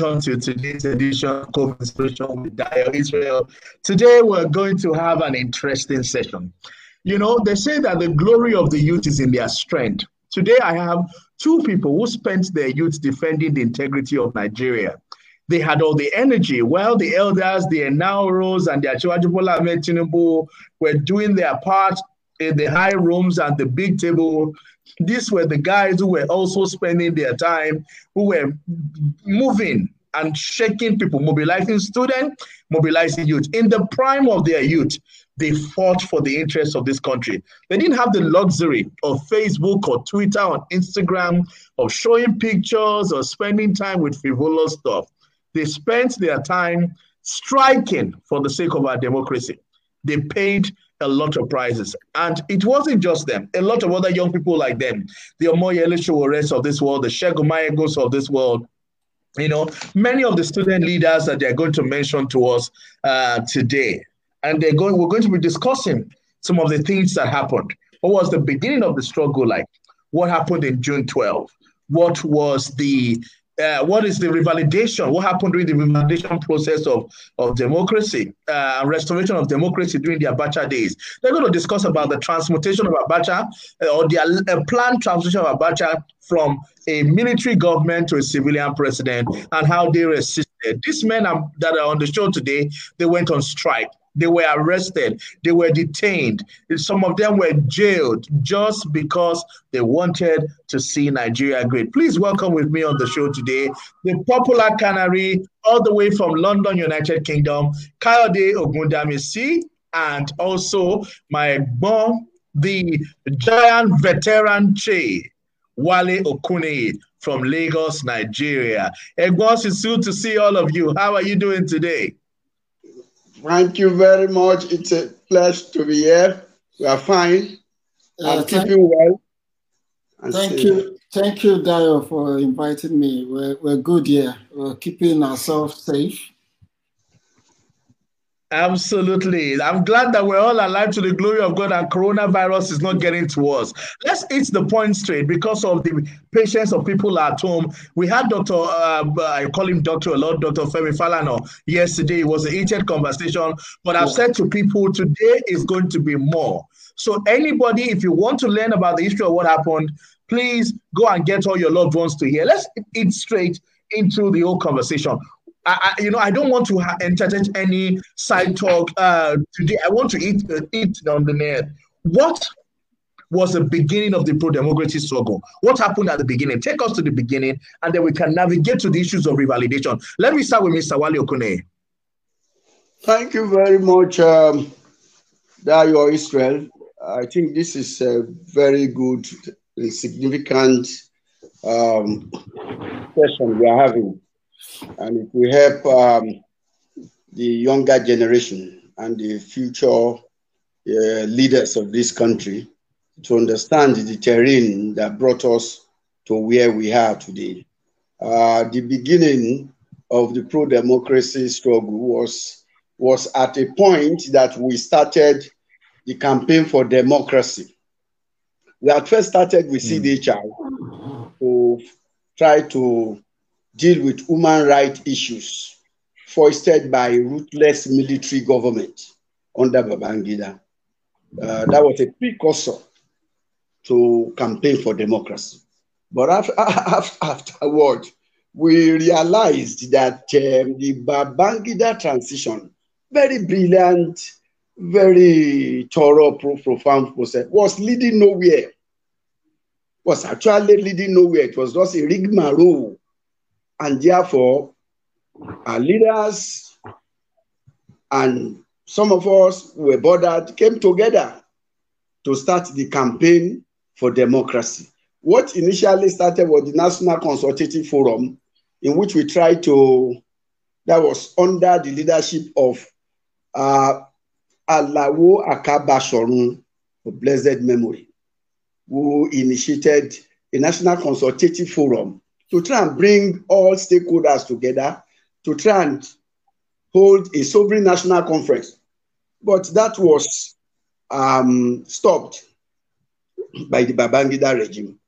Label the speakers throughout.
Speaker 1: welcome to today's edition of Conversation with Dayo Israel. Today we're going to have an interesting session. You know, they say that the glory of the youth is in their strength. Today I have two people who spent their youth defending the integrity of Nigeria. They had all the energy. Well, the elders, the Enahoros, and the Asiwaju Bola Tinubu were doing their part in the high rooms and the big table. These were the guys who were also spending their time, who were moving and shaking people, mobilizing students, mobilizing youth. In the prime of their youth, they fought for the interests of this country. They didn't have the luxury of Facebook or Twitter or Instagram of showing pictures or spending time with frivolous stuff. They spent their time striking for the sake of our democracy. They paid a lot of prizes. And it wasn't just them, a lot of other young people like them, the Omoyele Sowores of this world, the Shegumayegos of this world, you know, many of the student leaders that they're going to mention to us uh, today. And they're going, we're going to be discussing some of the things that happened. What was the beginning of the struggle like? What happened in June 12? What was the uh, what is the revalidation? What happened during the revalidation process of, of democracy uh, restoration of democracy during the Abacha days? They're going to discuss about the transmutation of Abacha uh, or the uh, planned transmutation of Abacha from a military government to a civilian president and how they resisted. These men are, that are on the show today, they went on strike. They were arrested. They were detained. Some of them were jailed just because they wanted to see Nigeria great. Please welcome with me on the show today the popular canary all the way from London, United Kingdom, Kayode Ogundamisi, and also my mom, the giant veteran Che, Wale Okune from Lagos, Nigeria. Egbon, it's good to see all of you. How are you doing today?
Speaker 2: Thank you very much. It's a pleasure to be here. We are fine. Uh, I'm keeping well.
Speaker 3: Thank safe. you. Thank you, Dayo, for inviting me. We're, we're good here. We're keeping ourselves safe.
Speaker 1: Absolutely. I'm glad that we're all alive to the glory of God and coronavirus is not getting to us. Let's hit the point straight because of the patience of people at home. We had Dr. Uh, I call him Dr. a lot, Dr. Femi Falana yesterday. It was a heated conversation, but I've said to people today is going to be more. So anybody, if you want to learn about the history of what happened, please go and get all your loved ones to hear. Let's hit straight into the whole conversation. I, I, you know, I don't want to entertain any side talk uh, today. I want to eat uh, eat on the net. What was the beginning of the pro-democracy struggle? What happened at the beginning? Take us to the beginning, and then we can navigate to the issues of revalidation. Let me start with Mr. Wale Okune.
Speaker 2: Thank you very much, um, Dayo Israel. I think this is a very good, significant um, session we are having and it will help um, the younger generation and the future uh, leaders of this country to understand the terrain that brought us to where we are today. Uh, the beginning of the pro-democracy struggle was, was at a point that we started the campaign for democracy. We had first started with mm. To try to deal with human rights issues foisted by ruthless military government under Babangida. Uh, that was a precursor to campaign for democracy. But after, after, afterward, we realized that um, the Babangida transition, very brilliant, very thorough, profound process, was leading nowhere. Was actually leading nowhere. It was just a rigmarole and therefore, our leaders and some of us who were bothered, came together to start the campaign for democracy. What initially started was the National Consultative Forum, in which we tried to, that was under the leadership of uh, Alao Aka-Bashorun, of blessed memory, who initiated a National Consultative Forum to try and bring all stakeholders together to try and hold a sovereign national conference. But that was um, stopped by the Babangida regime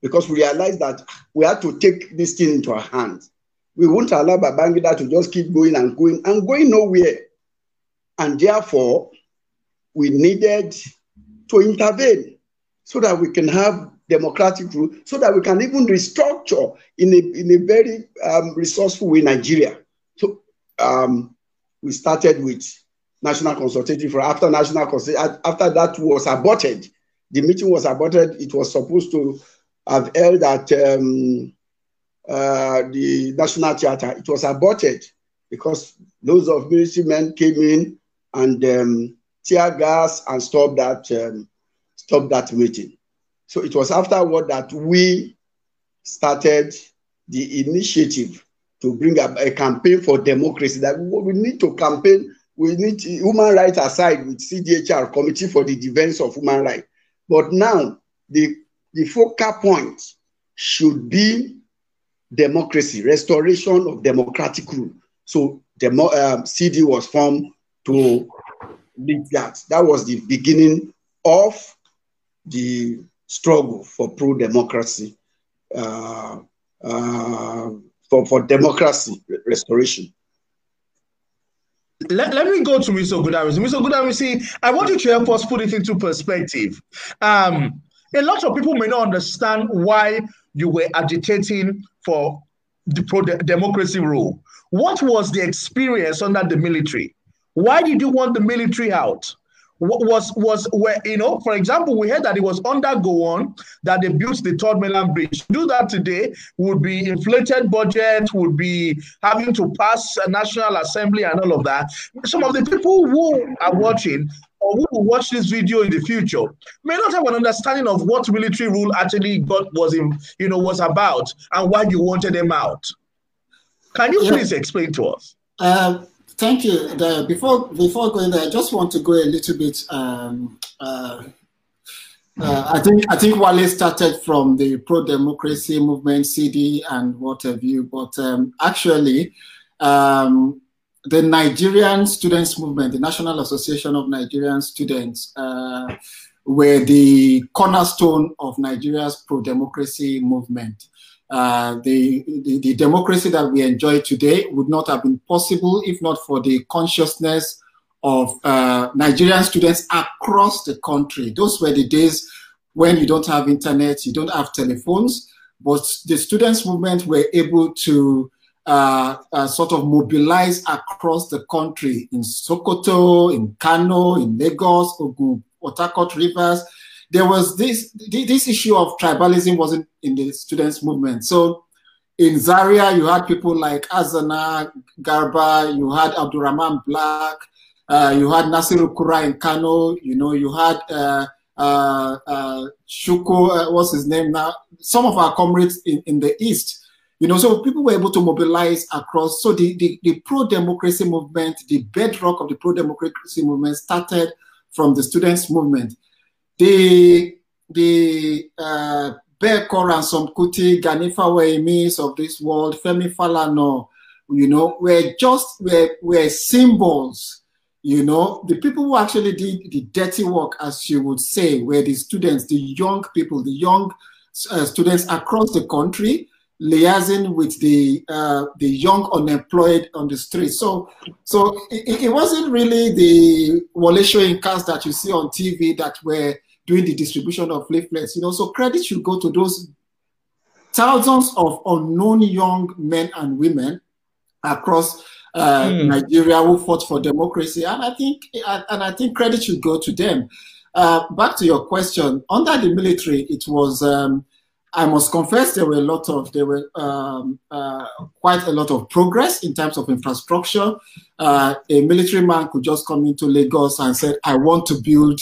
Speaker 2: because we realized that we had to take this thing into our hands. We won't allow Babangida to just keep going and going and going nowhere. And therefore, we needed to intervene so that we can have democratic rule, so that we can even restructure in a, in a very um, resourceful way Nigeria. So um, we started with national consultative for after national after that was aborted. The meeting was aborted. It was supposed to have held at um, uh, the National Theatre. It was aborted because those of military men came in and um, tear gas and stopped that um, stopped that meeting. So it was afterward that we started the initiative to bring up a campaign for democracy. That we need to campaign. We need human rights aside with CDHR Committee for the Defense of Human Rights. But now the the focal point should be democracy, restoration of democratic rule. So the um, CD was formed to lead that. That was the beginning of the struggle for pro-democracy, uh, uh, for, for democracy restoration.
Speaker 1: Let, let me go to Mr. Ogundamisi. Mr. Ogundamisi, I want you to help us put it into perspective. Um, a lot of people may not understand why you were agitating for the pro-democracy rule. What was the experience under the military? Why did you want the military out? Was was where you know for example we heard that it was under Gowon that they built the third mainland bridge. Do that today would be inflated budget would be having to pass a national assembly and all of that. Some of the people who are watching or who will watch this video in the future may not have an understanding of what military rule actually got was in you know was about and why you wanted them out. Can you please explain to us?
Speaker 3: Um, Thank you. The, before before going there, I just want to go a little bit. Um, uh, uh, I think I think Wale started from the pro democracy movement, CD, and what have you. But um, actually, um, the Nigerian Students Movement, the National Association of Nigerian Students, uh, were the cornerstone of Nigeria's pro democracy movement. Uh, the, the, the, democracy that we enjoy today would not have been possible if not for the consciousness of uh, Nigerian students across the country. Those were the days when you don't have internet, you don't have telephones, but the students' movement were able to uh, uh sort of mobilize across the country in Sokoto, in Kano, in Lagos, Ogun, Port Harcourt Rivers, there was this this issue of tribalism wasn't in the students movement. So in Zaria, you had people like Azana Garba, you had Abdurrahman Black, uh, you had Nasiru Kura in Kano, you know, you had uh, uh, uh, Shuko, uh, what's his name now? Some of our comrades in, in the East, you know, so people were able to mobilize across. So the, the, the pro-democracy movement, the bedrock of the pro-democracy movement started from the students' movement the the uh, Beko Ransom Kuti, Gani Fawehinmis of this world, Femi Falana, you know, were just were, were symbols. You know, the people who actually did the dirty work, as you would say, were the students, the young people, the young uh, students across the country, liaising with the uh, the young unemployed on the street. So, so it, it wasn't really the Wole Soyinkas that you see on TV that were doing the distribution of leaflets. You know, so credit should go to those thousands of unknown young men and women across uh, mm. Nigeria who fought for democracy, and I think and I think credit should go to them. Uh, back to your question, under the military, it was. Um, I must confess there were a lot of there were um, uh, quite a lot of progress in terms of infrastructure. Uh, a military man could just come into Lagos and said, "I want to build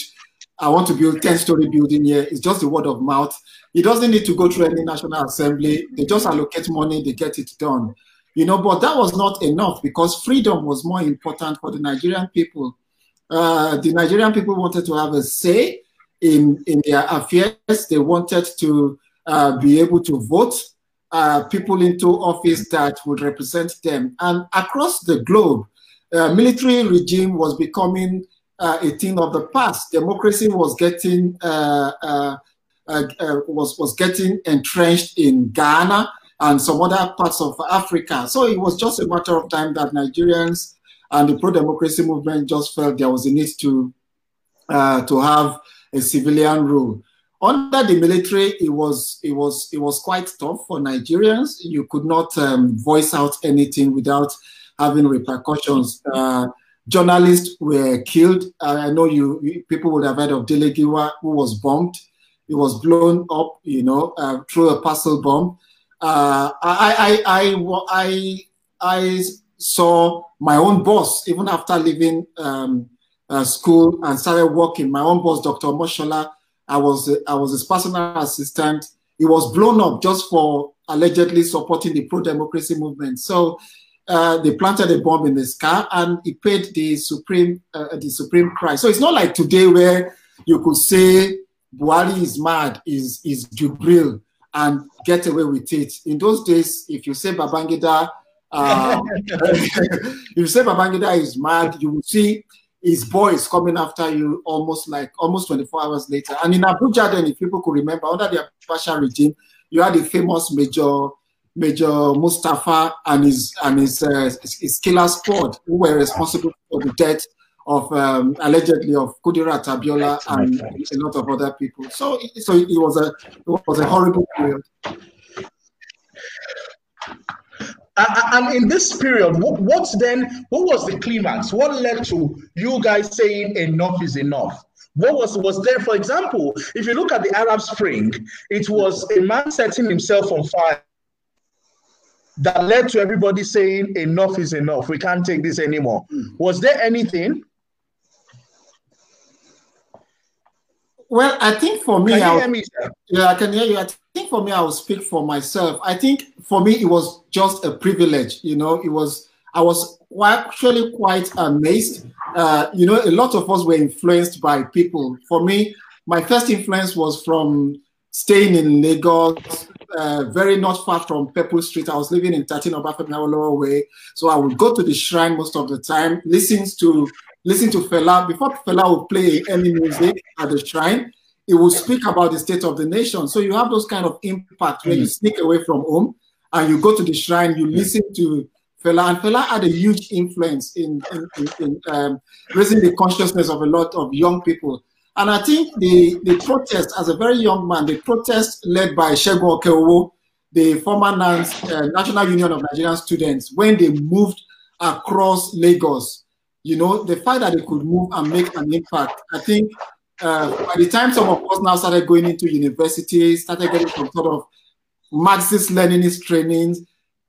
Speaker 3: I want to build 10 story building here. It's just the word of mouth. It doesn't need to go through any national assembly. They just allocate money, they get it done. You know, but that was not enough because freedom was more important for the Nigerian people. Uh, the Nigerian people wanted to have a say in, in their affairs. They wanted to uh, be able to vote uh, people into office that would represent them. And across the globe, uh, military regime was becoming uh, a thing of the past. Democracy was getting uh, uh, uh, uh, was was getting entrenched in Ghana. and some other parts of Africa. So it was just a matter of time that Nigerians and the pro-democracy movement just felt there was a need to to have a civilian rule. Under the military, it was it was it was quite tough for Nigerians. You could not um, voice out anything without having repercussions. Uh, journalists were killed. I know you people would have heard of Dele Giwa, who was bombed. It was blown up, you know, uh, through a parcel bomb. Uh, I, I, I, I, I saw my own boss even after leaving um, uh, school and started working. My own boss, Dr. Moshola, I was I was his personal assistant. He was blown up just for allegedly supporting the pro-democracy movement. So uh, they planted a bomb in his car and he paid the supreme uh, the supreme price. So it's not like today where you could say Buhari is mad, is is Jubril, and get away with it. In those days, if you say Babangida, uh, if you say Babangida is mad, you will see his boys coming after you almost like almost 24 hours later. And in Abuja, then, if people could remember, under the Abacha regime, you had the famous Major Major Mustafa and his and his, uh, his killer squad who were responsible for the death of um, allegedly of Kudirat Abiola and a lot of other people. So, so it was a it was a horrible period.
Speaker 1: and in this period, what, what's then? What was the climax? What led to you guys saying enough is enough? What was was there? For example, if you look at the Arab Spring, it was a man setting himself on fire that led to everybody saying enough is enough. We can't take this anymore. Was there anything
Speaker 3: Well, I think for me, can you hear me, yeah, I can hear you. I think for me, I will speak for myself. I think for me, it was just a privilege. You know, it was. I was actually quite amazed. Uh, you know, a lot of us were influenced by people. For me, my first influence was from staying in Lagos, uh, very not far from Pepple Street. I was living in 13 Obafemi Awolowo Way, so I would go to the shrine most of the time, listen to listen to Fela. Before Fela would play any music at the shrine, he would speak about the state of the nation. So you have those kind of impact when mm. you sneak away from home and you go to the shrine, you listen to Fela. And Fela had a huge influence in, in, in, in um, raising the consciousness of a lot of young people. And I think the, the protest, as a very young man, the protest led by Segun Okeowo, the former uh, National Union of Nigerian Students, when they moved across Lagos you know, the fact that they could move and make an impact. I think uh, by the time some of us now started going into university, started getting some sort of Marxist Leninist trainings,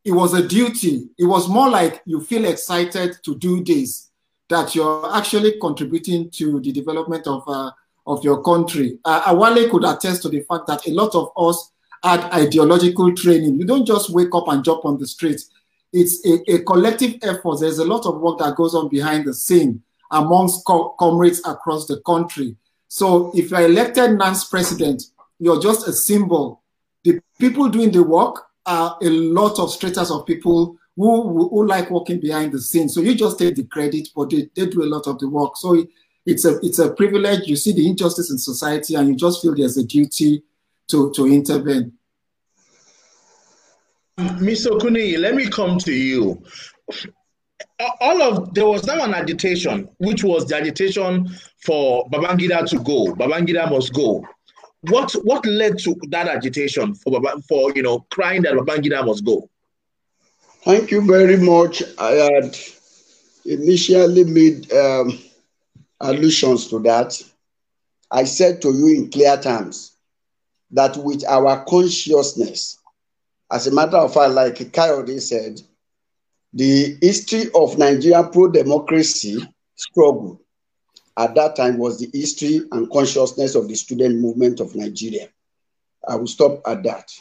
Speaker 3: it was a duty. It was more like you feel excited to do this, that you're actually contributing to the development of uh, of your country. Uh, Awale could attest to the fact that a lot of us had ideological training. You don't just wake up and jump on the streets it's a, a, collective effort. There's a lot of work that goes on behind the scene amongst co comrades across the country. So if you're elected NANS president, you're just a symbol. The people doing the work are a lot of stratas of people who, who, like working behind the scenes. So you just take the credit, but they, they do a lot of the work. So it's a it's a privilege. You see the injustice in society, and you just feel there's a duty to to intervene.
Speaker 1: Mr. Kuni, let me come to you. All of there was now an agitation, which was the agitation for Babangida to go. Babangida must go. What what led to that agitation for for you know crying that Babangida must go?
Speaker 2: Thank you very much. I had initially made um, allusions to that. I said to you in clear terms that with our consciousness as a matter of fact, like Kayode said, the history of Nigerian pro-democracy struggle at that time was the history and consciousness of the student movement of Nigeria. I will stop at that.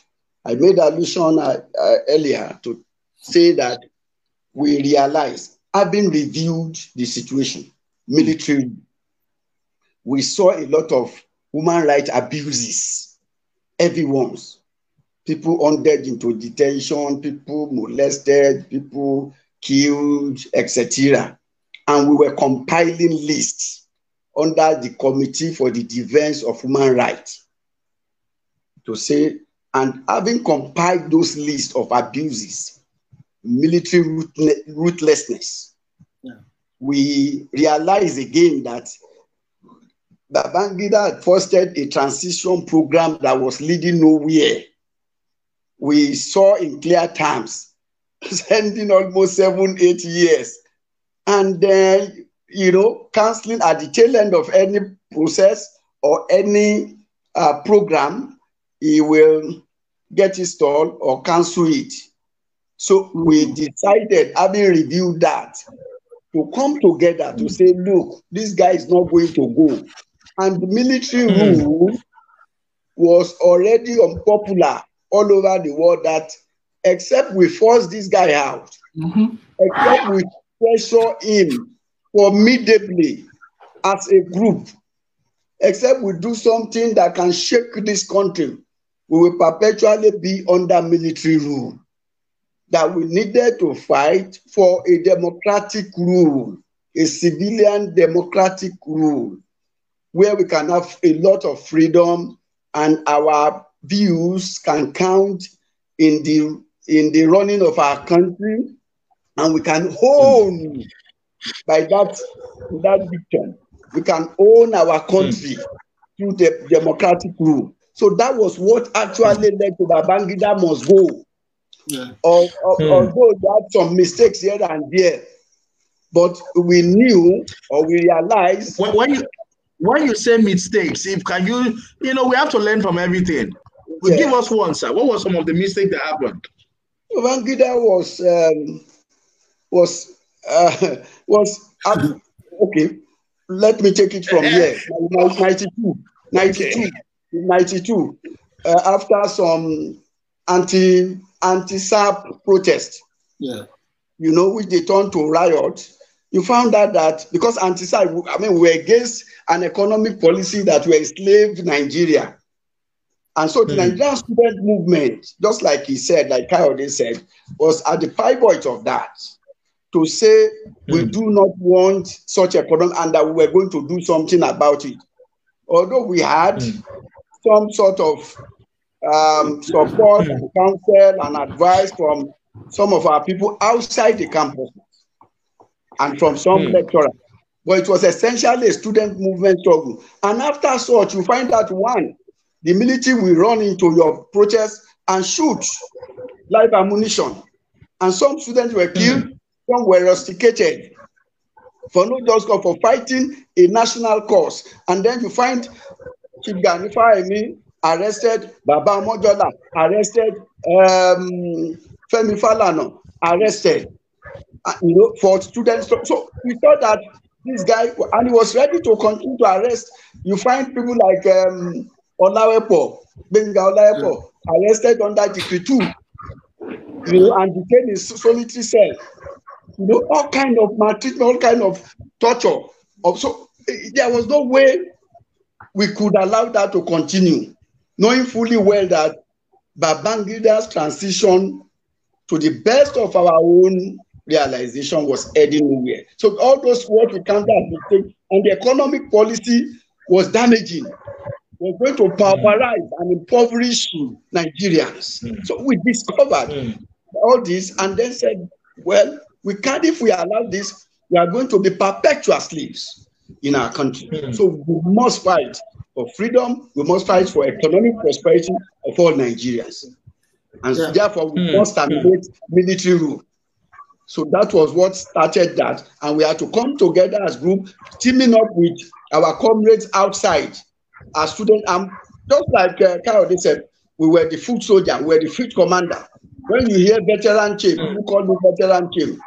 Speaker 2: I made allusion uh, uh, earlier to say that we realized, having reviewed the situation militarily, we saw a lot of human rights abuses, everyone's people under into detention, people molested, people killed, etc. And we were compiling lists under the Committee for the Defense of Human Rights to say And having compiled those lists of abuses, military ruthlessness, yeah. we realize again that Babangida had fostered a transition program that was leading nowhere. We saw in clear terms, spending almost seven, eight years, and then, you know, canceling at the tail end of any process or any uh, program, he will get installed or cancel it. So we decided, having reviewed that, to come together to say, look, this guy is not going to go. And the military mm. rule was already unpopular all over the world that except we force this guy out, mm-hmm. except we pressure him formidably as a group, except we do something that can shake this country, we will perpetually be under military rule. That we needed to fight for a democratic rule, a civilian democratic rule, where we can have a lot of freedom and our views can count in the in the running of our country and we can own by that that victim we can own our country hmm. through the democratic rule. So that was what actually led to babangida must go yeah. Or, or, hmm. although we had some mistakes here and there but we knew or we realized
Speaker 1: when, when you when you say mistakes if can you you know we have to learn from everything yeah. give us one sir what were some of the mistakes that happened
Speaker 2: babangida was um, was uh, was uh, okay. Let me take it from here. 92, 92, 92. Uh, after some anti anti SAP protest,
Speaker 3: yeah,
Speaker 2: you know, which they turned to riot. You found out that because anti SAP, I mean, we're against an economic policy that will enslave Nigeria. And so the mm. Nigerian student movement, just like he said, like Kayode said, was at the pivot of that to say we hmm. do not want such a problem and that we were going to do something about it. Although we had mm. some sort of um, support and counsel and advice from some of our people outside the campus and from some mm. lecturers. But it was essentially a student movement struggle. And after such, you find that one, the military will run into your protest and shoot live ammunition. And some students were killed, mm. Some were rusticated for no just cause for fighting a national cause. And then you find Chief Gani Fawehinmi arrested, Baba Omojola arrested, um, Femi Falana arrested, uh, you know, for students. So, so we thought that this guy, and he was ready to continue to arrest. You find people like um, Olawepo, Gbenga Olawepo, arrested under Decree 2, you know, and detained in solitary cell you know, all kind of maltreatment, all kind of torture. So there was no way we could allow that to continue, knowing fully well that Babangida's transition to the best of our own realization was heading nowhere. So all those what we counted as mistake and the economic policy was damaging. We're going to pauperize and impoverish Nigerians. Mm. So we discovered mm. all this and then said, well, we can't, if we allow this, we are going to be perpetual slaves in our country. Mm. So we must fight for freedom. We must fight for economic prosperity of all Nigerians. And yeah. therefore, we mm. must terminate mm. military rule. So that was what started that. And we had to come together as group, teaming up with our comrades outside, our student arm. Just like uh, Carol they said, we were the foot soldier, we were the field commander. When you hear veteran chief, people call me veteran chief.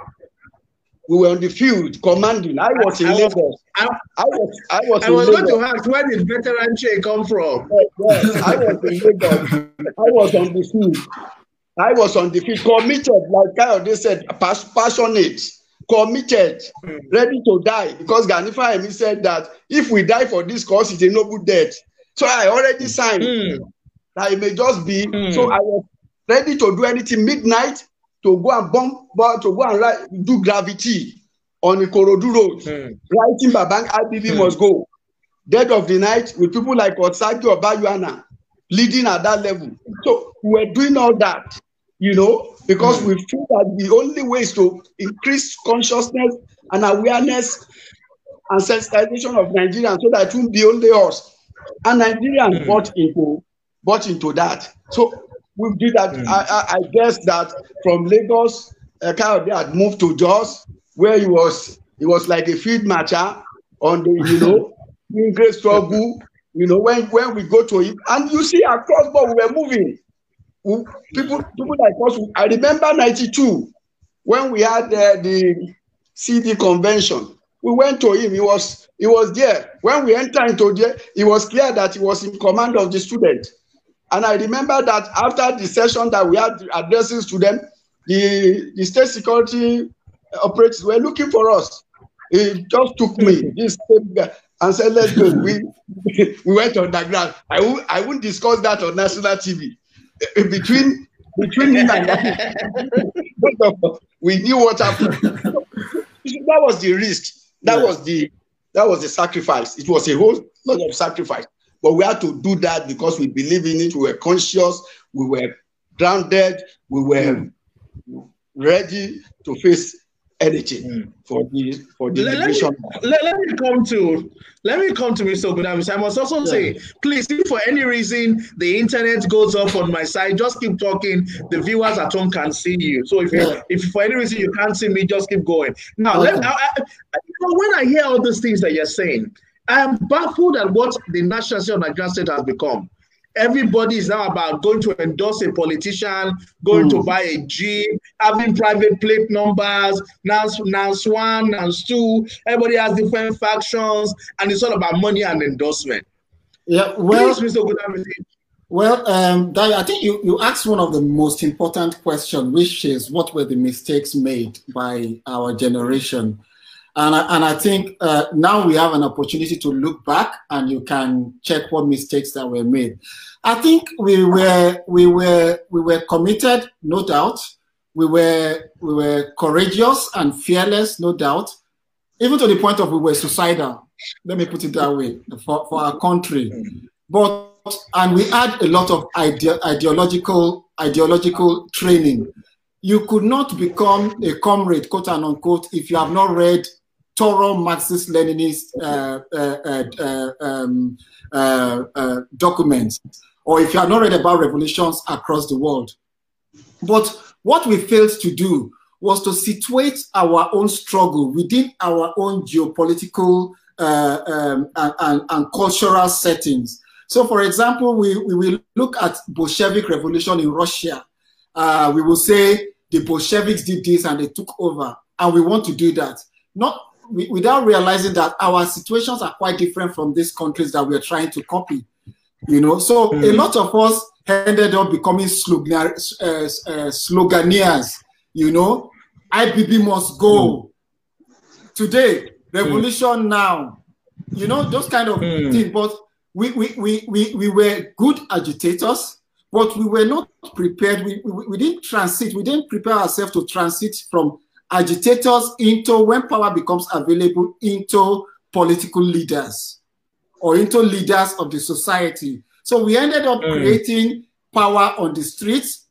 Speaker 2: We were on the field commanding. I was in Lagos. I, I, was. I was.
Speaker 1: I was going to ask where did veteran chief come from?
Speaker 2: Yes, I was in Lagos. I was on the field. I was on the field, committed, like Kyle said, passionate, committed, mm. ready to die. Because Gani Fawehinmi said that if we die for this cause, it's a noble death. So I already signed. Mm. That it may just be. Mm. So I was ready to do anything midnight to go and bomb, to go and do gravity on the Ikorodu Road. Mm. Writing Babang IBB mm. must go. Dead of the night with people like Otsaki or Bayuana leading at that level. So we're doing all that, you know, because mm. we feel that the only way is to increase consciousness and awareness and sensitization of Nigerians so that it won't be only us. And Nigerians mm. bought into bought into that. So we did that. Mm. I, I, guess that from Lagos, uh, Kayode had moved to Jos, where he was he was like a field marcher on the, you know, in great struggle. You know, when when we go to him, and you see across board, we were moving. We, people people like us. I remember '92 when we had uh, the CD convention. We went to him. He was he was there. When we entered into there, it was clear that he was in command of the students. And I remember that after the session that we had addressing students, the, the state security operators were looking for us. He just took me, this and said, let's go. we, we went underground. I, w- I wouldn't discuss that on national TV. Eh, between between him and that, we knew what happened. that was the risk. That yeah. was the that was the sacrifice. It was a whole lot of sacrifice. But we had to do that because we believe in it. We were conscious. We were grounded. We were ready to face anything mm. for the for the let,
Speaker 1: let, me, let, let, me come to let me come to Mr. Ogundamisi. I must also yeah. say, please, if for any reason the internet goes off on my side, just keep talking. The viewers at home can see you. So if yeah. you, if for any reason you can't see me, just keep going. Now, okay. let, I, I, when I hear all these things that you're saying, I am baffled at what the national state of Nigeria state has become. Everybody is now about going to endorse a politician, going mm. to hmm. buy a jeep, having private plate numbers, now, now one, now two. Everybody has different factions, and it's all about money and endorsement.
Speaker 3: Yeah, well, Please, Mr. Well, um, I think you, you asked one of the most important questions, which is what were the mistakes made by our generation? And I, and I think uh, now we have an opportunity to look back and you can check what mistakes that were made. I think we were we were we were committed, no doubt. We were we were courageous and fearless, no doubt. Even to the point of we were suicidal. Let me put it that way for, for our country. But and we had a lot of ide ideological ideological training. You could not become a comrade, quote and unquote, if you have not read thorough Marxist Leninist uh, uh, uh, um, documents, or if you have not read about revolutions across the world. But what we failed to do was to situate our own struggle within our own geopolitical uh, um, and, and, and, cultural settings. So, for example, we, we will look at Bolshevik revolution in Russia. Uh, we will say the Bolsheviks did this and they took over, and we want to do that. Not without realizing that our situations are quite different from these countries that we are trying to copy. You know, so mm. a lot of us ended up becoming slogan, uh, uh, sloganeers. You know, IBB must go mm. today, revolution mm. now. You know, those kind of mm. things. But we, we, we, we, we were good agitators, but we were not prepared. We, we, we didn't transit, we didn't prepare ourselves to transit from agitators into, when power becomes available, into political leaders or into leaders of the society. So we ended up mm. creating power on the streets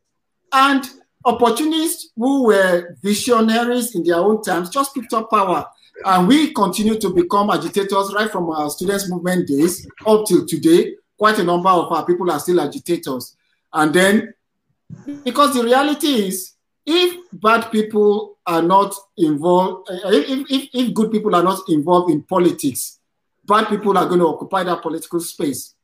Speaker 3: and opportunists who were visionaries in their own times just picked up power. And we continue to become agitators right from our students' movement days up till today. Quite a number of our people are still agitators. And then, because the reality is, if bad people are not involved, uh, if, if, if good people are not involved in politics, bad people are going to occupy that political space.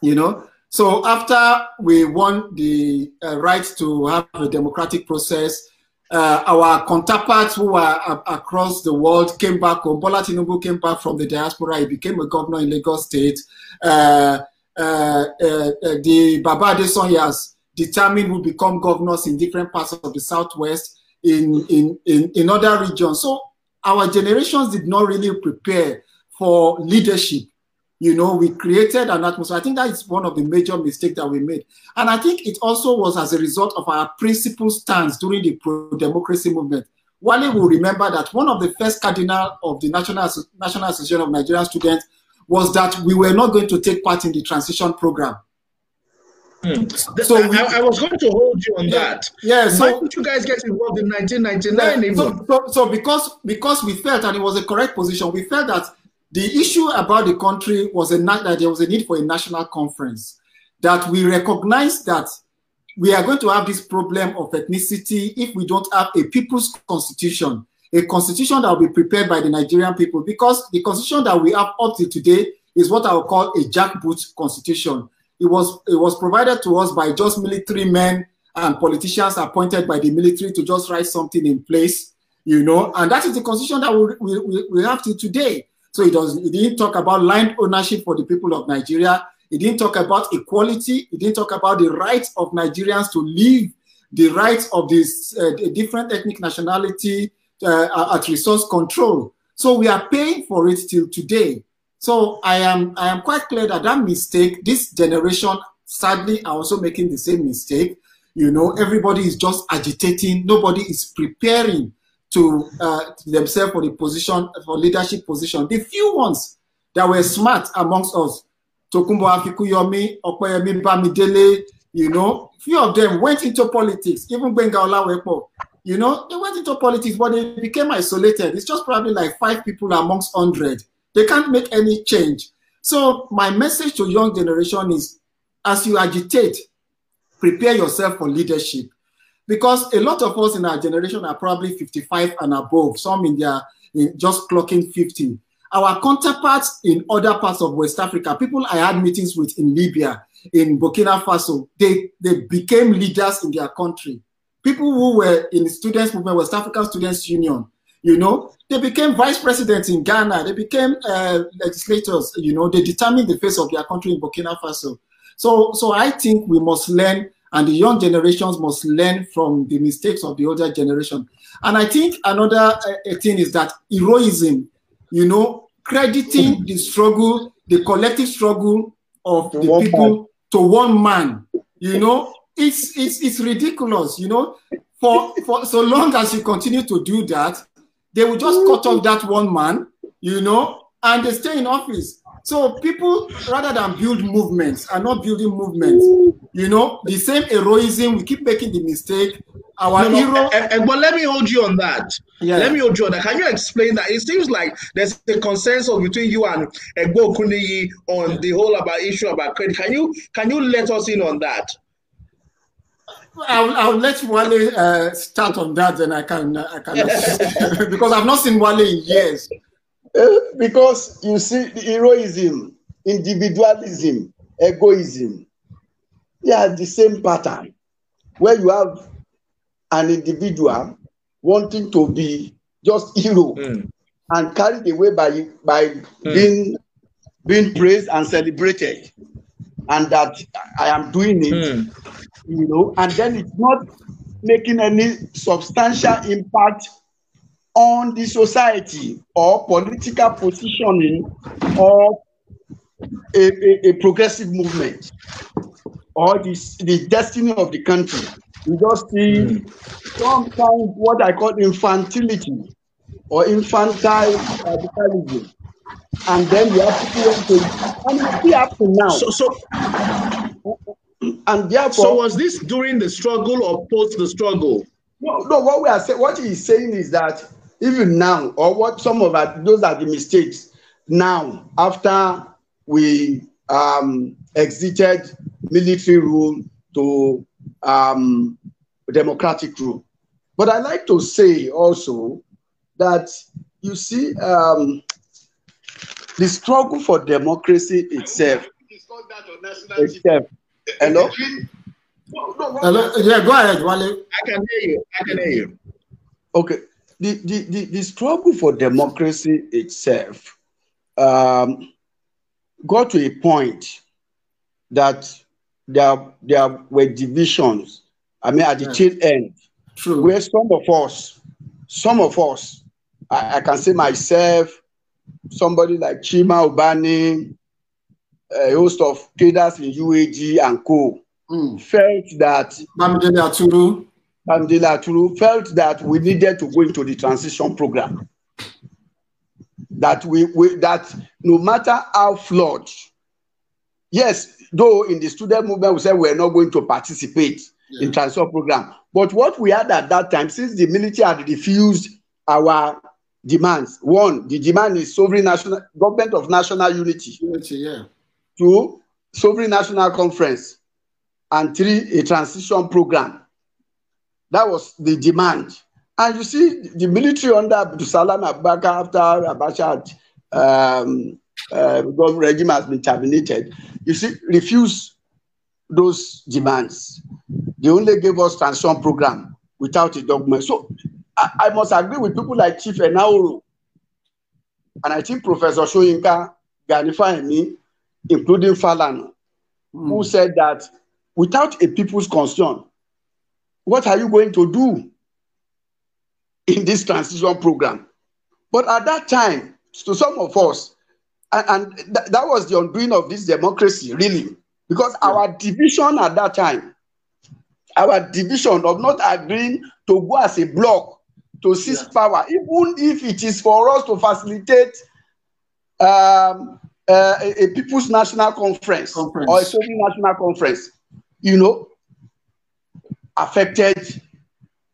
Speaker 3: You know, so after we won the uh, right to have a democratic process, uh, our counterparts who were uh, across the world came back home. Bola Tinubu came back from the diaspora. He became a governor in Lagos State. The Baba Adesanyas determine who become governors in different parts of the Southwest, in, in, in, in other regions. So our generations did not really prepare for leadership. You know, we created an atmosphere. I think that is one of the major mistakes that we made. And I think it also was as a result of our principal stance during the pro-democracy movement. Wale will remember that one of the first cardinal of the National, National Association of Nigerian Students was that we were not going to take part in the transition program
Speaker 1: Mm. So I, we, I, was going to hold you on
Speaker 3: yeah,
Speaker 1: that.
Speaker 3: Yeah. So
Speaker 1: why did you guys get involved in 1999? Yeah,
Speaker 3: so, so, so, because because we felt, and it was a correct position, we felt that the issue about the country was a that there was a need for a national conference. That we recognize that we are going to have this problem of ethnicity if we don't have a people's constitution, a constitution that will be prepared by the Nigerian people, because the constitution that we have up to today is what I would call a jackboot constitution. It was it was provided to us by just military men and politicians appointed by the military to just write something in place, you know, and that is the constitution that we, we, we have to today. So it does it didn't talk about land ownership for the people of Nigeria. It didn't talk about equality. It didn't talk about the rights of Nigerians to live, the rights of this uh, different ethnic nationality uh, at resource control. So we are paying for it till today. So I am I am quite clear that that mistake, this generation, sadly, are also making the same mistake. You know, everybody is just agitating. Nobody is preparing to uh, themselves for the position for leadership position. The few ones that were smart amongst us, Tokunbo Afikuyomi, Opeyemi Bamidele, you know, few of them went into politics. Even Gbenga Olawepo, you know, they went into politics, but they became isolated. It's just probably like five people amongst hundred they can't make any change. So my message to young generation is, as you agitate, prepare yourself for leadership. Because a lot of us in our generation are probably 55 and above, some in their in just clocking 50. Our counterparts in other parts of West Africa, people I had meetings with in Libya, in Burkina Faso, they, they became leaders in their country. People who were in the students movement, West African Students Union, you know, they became vice presidents in Ghana. They became uh, legislators. You know, they determined the face of their country in Burkina Faso. So, so I think we must learn, and the young generations must learn from the mistakes of the older generation. And I think another uh, thing is that heroism. You know, crediting the struggle, the collective struggle of the people man. to one man. You know, it's it's it's ridiculous. You know, for for so long as you continue to do that, they will just cut off mm-hmm. that one man, you know, and they stay in office. So people, rather than build movements, are not building movements. Mm-hmm. You know, the same heroism, we keep making the mistake. Our no, hero.
Speaker 1: No, and, but let me hold you on that. Yeah. Let me hold you on that. Can you explain that? It seems like there's a consensus between you and Egbo Kuniyi on the whole about issue about credit. Can you can you let us in on that?
Speaker 3: I'll, I'll let Wale uh, start on that, then I can I can because I've not seen Wale in years.
Speaker 2: Uh, because you see, heroism, individualism, egoism, they are the same pattern. Where you have an individual wanting to be just hero mm. and carried away by by mm. being being praised and celebrated, and that I am doing it. Mm you know, and then it's not making any substantial impact on the society or political positioning of a, a, a progressive movement or the, the destiny of the country. We just see sometimes what I call infantility or infantile radicalism. And then you have to, and it's still up to now.
Speaker 1: So, so
Speaker 2: and therefore.
Speaker 1: So was this during the struggle or post the struggle?
Speaker 2: No, no. What we are saying, what he's saying is that even now, or what some of our, those are the mistakes. Now, after we um, exited military rule to um, democratic rule, but I like to say also that you see um, the struggle for democracy itself. itself Hello?
Speaker 3: Hello? Yeah, go ahead, Wale.
Speaker 1: I can hear you. I can hear you.
Speaker 2: Okay. The, the, the, the struggle for democracy itself um, got to a point that there, there were divisions. I mean, at the tail end, True. where some of us, some of us, I, I can say myself, somebody like Chima Ubani, a host of traders in UAG and co mm. felt that
Speaker 3: Bamidele Aturu.
Speaker 2: Bamidele Aturu felt that we needed to go into the transition program. That we, we that no matter how flawed yes, though in the student movement we said we're not going to participate yeah. in transition program, but what we had at that time, since the military had refused our demands, one, the demand is sovereign national government of national unity.
Speaker 3: Unity, yeah.
Speaker 2: Two, sovereign national conference, and three, a transition program. That was the demand. And you see, the military under Abdulsalam Abubakar after Abacha um, uh, regime has been terminated, you see, refused those demands. They only gave us transition program without a document. So I, I must agree with people like Chief Enahoro, and I think Professor Soyinka, Gani Fawehinmi, including Falana, mm. who said that without a people's concern, what are you going to do in this transition program? But at that time, to some of us, and, and th that was the undoing of this democracy, really, because yeah. our division at that time, our division of not agreeing to go as a bloc to seize yeah. power, even if it is for us to facilitate um, uh, a, a, people's national conference, conference. or a sovereign national conference, you know, affected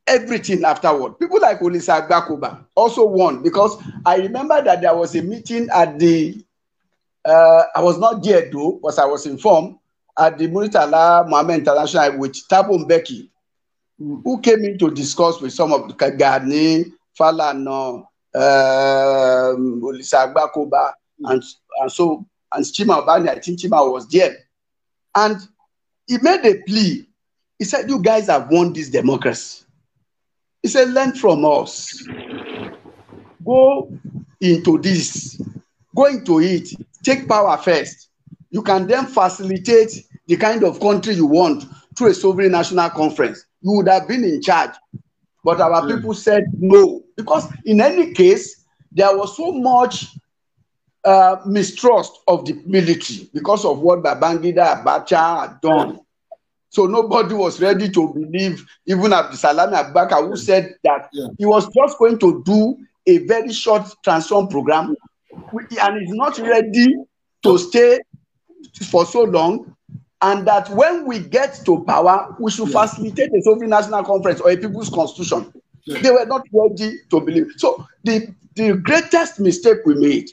Speaker 2: everything afterward. People like Olisa Agbakoba also won because I remember that there was a meeting at the, uh, I was not there though, but I was informed, at the Muritala Mohammed International with Thabo Mbeki, who came in to discuss with some of the Gani, Falana, uh, Olisa Agbakoba. And, and so, and Chima Obani, I think Chima was there. And he made a plea. He said, You guys have won this democracy. He said, Learn from us. Go into this, go into it, take power first. You can then facilitate the kind of country you want through a sovereign national conference. You would have been in charge. But our mm. people said no. Because in any case, there was so much uh, mistrust of the military because of what Babangida Abacha had done. So nobody was ready to believe, even Abdulsalam Abubakar, who said that yeah. he was just going to do a very short transform program and is not ready to stay for so long. And that when we get to power, we should yeah. facilitate a sovereign national conference or a people's constitution. Yeah. They were not ready to believe. So the, the greatest mistake we made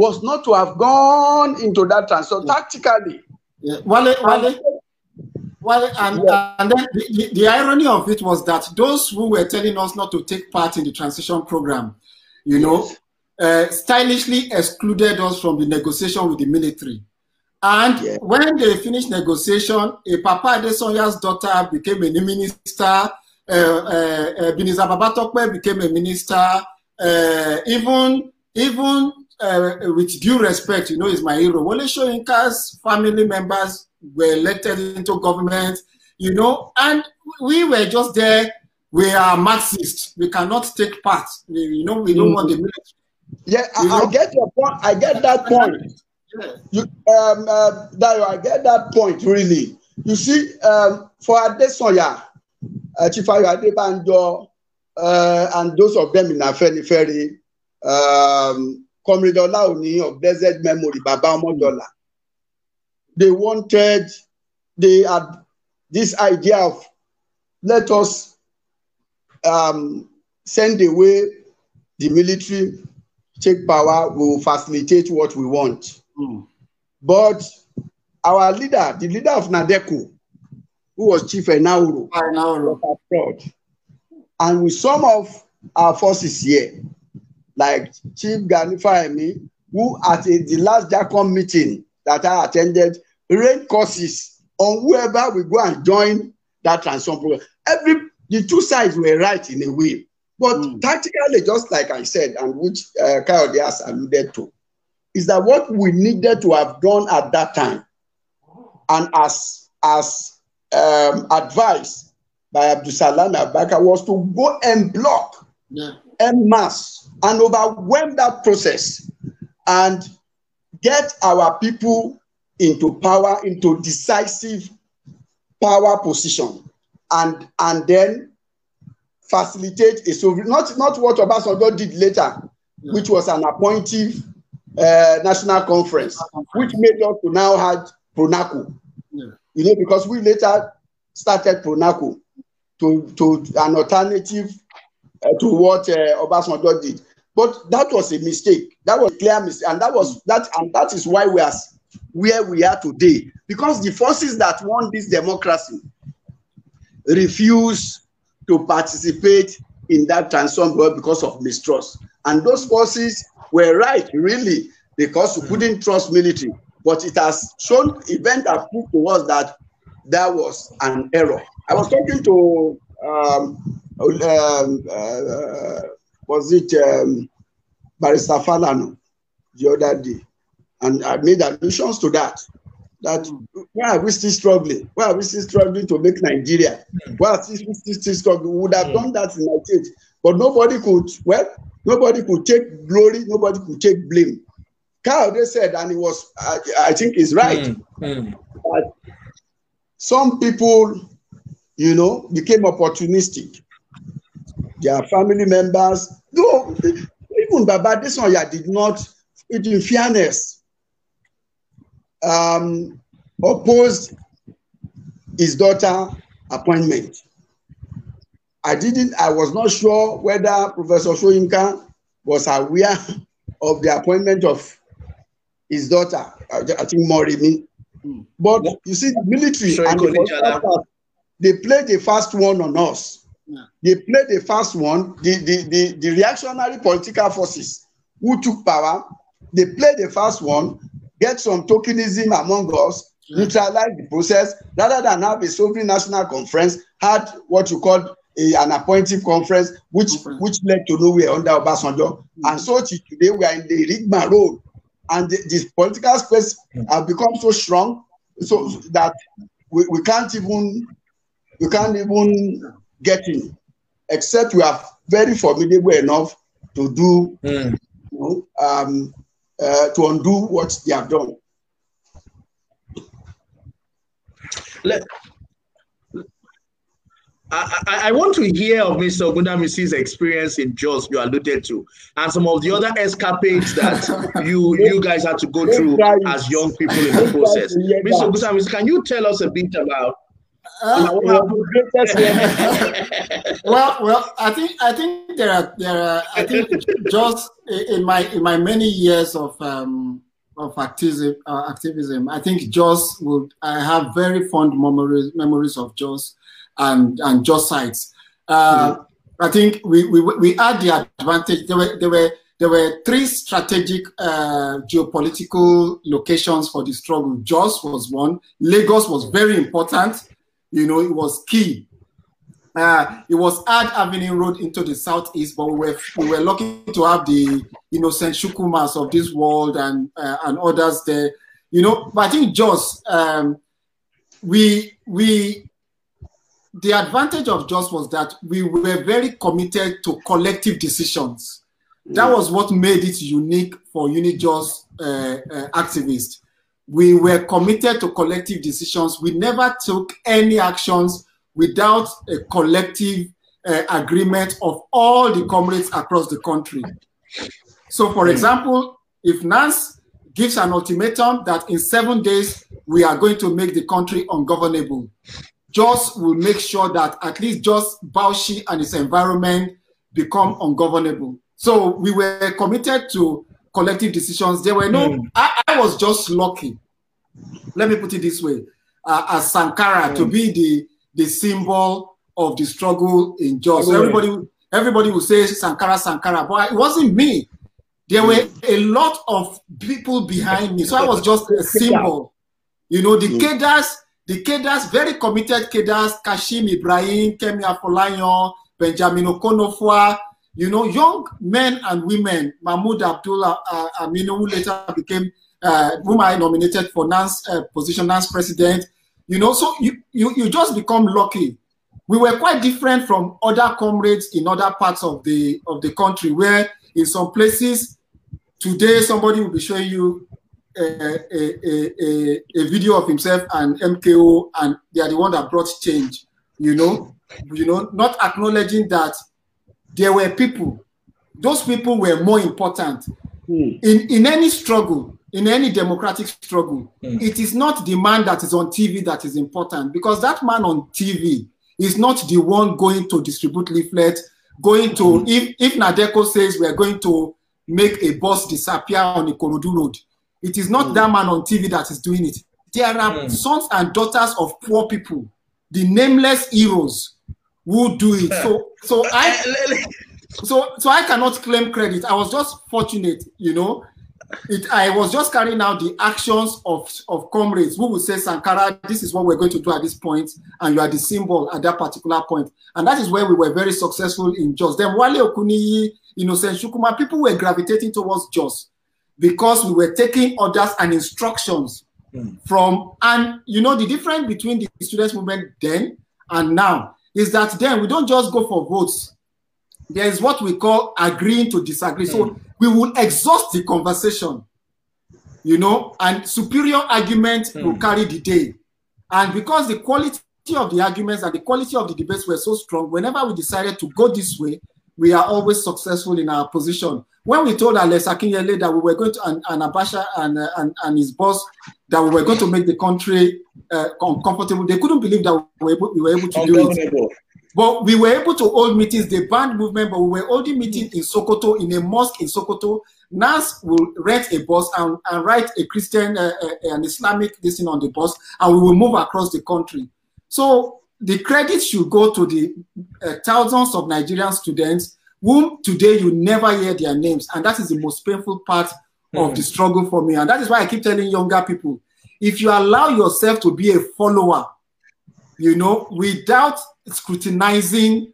Speaker 2: was not to have gone into that transfer yeah. tactically.
Speaker 3: Yeah. Wale, Wale, well, and, yeah. and then the, the, irony of it was that those who were telling us not to take part in the transition program, you know, uh, stylishly excluded us from the negotiation with the military. And yeah. when they finished negotiation, a Papa Adesanya's daughter became a minister, uh, uh, uh Biniza Babatokpe became a minister, uh, even even uh, with due respect, you know, is my hero. Wole Soyinka's family members were elected into government, you know, and we were just there. We are Marxists. We cannot take part. You know, we don't mm. want the military.
Speaker 2: Yeah, I, I, get your point. I get that point. Yeah. You, um, uh, Dayo, I get that point, really. You see, um, for Adesanya, uh, Chief Ayo Adebanjo, uh, and those of them in Afenifere, um, Comrade Olaoni of blessed memory, Baba Omodola. They wanted, they had this idea of let us um, send away the military, take power, we will facilitate what we want. Mm. But our leader, the leader of Nadeco, who was Chief Enahoro, was abroad. And with some of our forces here, like Chief Gani Fawehinmi, who at a, the last JACON meeting that I attended, raised courses on whoever we go and join that transform program. Every the two sides were right in a way, but mm. tactically, just like I said, and which uh, has alluded to, is that what we needed to have done at that time, and as as um, advised by Abdulsalam Abubakar, was to go and block yeah. en masse and overwhelm that process and get our people into power, into decisive power position, and and then facilitate a sovereign. Not not what Obasanjo did later, which was an appointive uh, national conference, which made us to now had Pronaco. Yeah. You know, because we later started Pronaco to, to an alternative uh, to what uh, Obasanjo did. But that was a mistake. That was a clear mistake, and that was that, and that is why we are where we are today. Because the forces that want this democracy refuse to participate in that transform because of mistrust. And those forces were right, really, because we couldn't trust military. But it has shown, event have proved to us that that was an error. I was talking to, um, um, uh, was it um, Barrister Falano the other day, and I made allusions to that. That why are we still struggling? Why are we still struggling to make Nigeria? Why are we still, still, still struggling? We would have done that in Nigeria, but nobody could. Well, nobody could take glory. Nobody could take blame. They said, and he was, I, I think, he's right. Mm, mm. Some people, you know, became opportunistic. Their family members, no, even Baba Desonya did not, in fairness, um, opposed his daughter appointment. I didn't, I was not sure whether Professor Soyinka was aware of the appointment of his daughter, I, I think Morimi. Mm. But you see, the military and the they played the first one on us. Yeah. They played the first one, the, the, the, the reactionary political forces who took power, they played the first one, get some tokenism among us, neutralize the process, rather than have a sovereign national conference, had what you call a, an appointing conference, which which led to nowhere under Obasanjo. Mm-hmm. And so today we are in the Rigma road and the, the political space have become so strong so that we, we can't even we can't even get in except we are very formidable enough to do mm. you know, um, uh, to undo what they have done.
Speaker 1: Let, I, I, want to hear of Mr. Ogundamisi's experience in Jos you alluded to, and some of the other escapades that you you guys had to go through as young people in the process. Mr. Ogundamisi, can you tell us a bit about? Uh,
Speaker 3: well, well, well, I think I think there are there are I think just in my in my many years of um, of activism, uh, activism, I think Jos would I have very fond memories memories of Jos and, and just sites. Uh, mm-hmm. I think we, we, we had the advantage. There were, there were, there were three strategic uh, geopolitical locations for the struggle. Jos was one. Lagos was very important. You know, it was key. Uh, it was Ad Avenue Road into the southeast, but we were we were lucky to have the innocent Chukwumas of this world and uh, and others there. You know, but I think Jos, um, we we the advantage of Jos was that we were very committed to collective decisions. Mm. That was what made it unique for UniJos uh, uh, activists. We were committed to collective decisions. We never took any actions without a collective uh, agreement of all the comrades across the country. So, for mm. example, if NANS gives an ultimatum that in seven days we are going to make the country ungovernable, Jos will make sure that at least Jos Bauchi and its environment become ungovernable. So we were committed to collective decisions. There were no, mm. I, I, was just lucky. Let me put it this way uh, as Sankara mm. to be the, the symbol of the struggle in Jos. So everybody, everybody will say Sankara, Sankara, but it wasn't me. There were a lot of people behind me. So I was just a symbol. You know, the mm. Kedas the cadres, very committed cadres, Kashim Ibrahim, Kemi Afolayan, Benjamin Okonofwa, you know, young men and women, Mahmoud Abdullah uh, Aminu, who later became, uh, whom I nominated for NANS uh, position, NANS president, you know, so you, you, you just become lucky. We were quite different from other comrades in other parts of the of the country, where in some places, today somebody will be showing you a, a, a, a, video of himself and MKO, and they are the one that brought change. You know, you know, not acknowledging that there were people. Those people were more important. Hmm. In in any struggle, in any democratic struggle, mm. it is not the man that is on TV that is important because that man on TV is not the one going to distribute leaflets, going to, mm. if, if Nadeko says we are going to make a bus disappear on the Korodu Road, it is not mm. that man on TV that is doing it. There are mm. sons and daughters of poor people, the nameless heroes who do it. So, so I, so, so I cannot claim credit. I was just fortunate, you know, it, I was just carrying out the actions of, of comrades who would say, Sankara, this is what we're going to do at this point, and you are the symbol at that particular point. And that is where we were very successful in Jos. Then Wale Okuniyi, Innocent Chukwuma, people were gravitating towards Jos because we were taking orders and instructions mm. from, and you know, the difference between the students movement then and now is that then we don't just go for votes. There is what we call agreeing to disagree. So hmm we will exhaust the conversation, you know, and superior argument mm. will carry the day. And because the quality of the arguments and the quality of the debates were so strong, whenever we decided to go this way, we are always successful in our position. When we told Alex Akinyele that we were going to, and, and Abacha and, uh, and, and his boss, that we were going to make the country uh, uncomfortable, they couldn't believe that we were able, we were able to do it. But we were able to hold meetings, the band movement, but we were holding meetings in Sokoto, in a mosque in Sokoto. NANS will rent a bus and, and write a Christian, uh, uh, an Islamic thing on the bus, and we will move across the country. So the credit should go to the uh, thousands of Nigerian students whom today you never hear their names. And that is the most painful part mm of the struggle for me. And that is why I keep telling younger people, if you allow yourself to be a follower, you know, without scrutinizing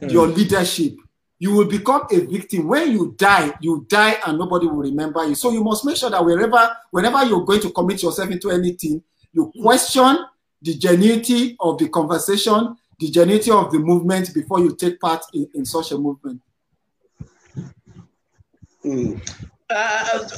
Speaker 3: mm. your leadership, you will become a victim. When you die, you die and nobody will remember you. So you must make sure that wherever, whenever you're going to commit yourself into anything, you question the genuinity of the conversation, the genuinity of the movement before you take part in, in such a movement.
Speaker 1: Mm. Uh, uh,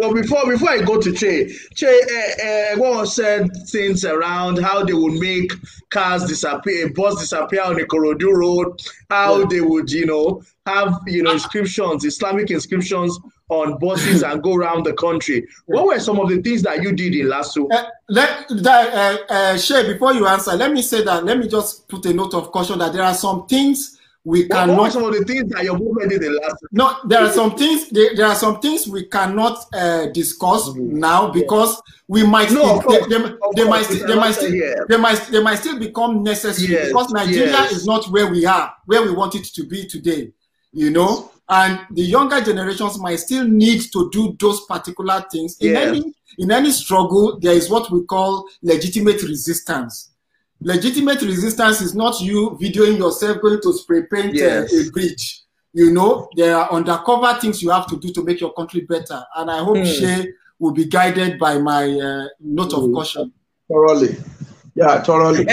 Speaker 1: well, before before I go to Che, Che, uh, uh, said things around how they would make cars disappear, bus disappear on the Ikorodu Road, how yeah. they would, you know, have you know inscriptions, Islamic inscriptions on buses and go around the country. What were some of the things that you did in LASU?
Speaker 3: Uh, let that uh, uh, Shay, before you answer, let me say that. Let me just put a note of caution that there are some things we what, cannot.
Speaker 1: What some of the things that your movement did the last?
Speaker 3: No, there are some things. There, there are some things we cannot uh, discuss mm-hmm. now because yeah. we might. No, still, they, they, they, might, they, might still, they might, they might still become necessary yes. because Nigeria yes. is not where we are, where we want it to be today. You know, and the younger generations might still need to do those particular things. In any in any struggle, there is what we call legitimate resistance legitimate resistance is not you videoing yourself going to spray paint yes. a, a bridge. You know, there are undercover things you have to do to make your country better. And I hope mm. Shay will be guided by my uh, note mm. of hmm. caution.
Speaker 2: Thoroughly. Yeah, thoroughly.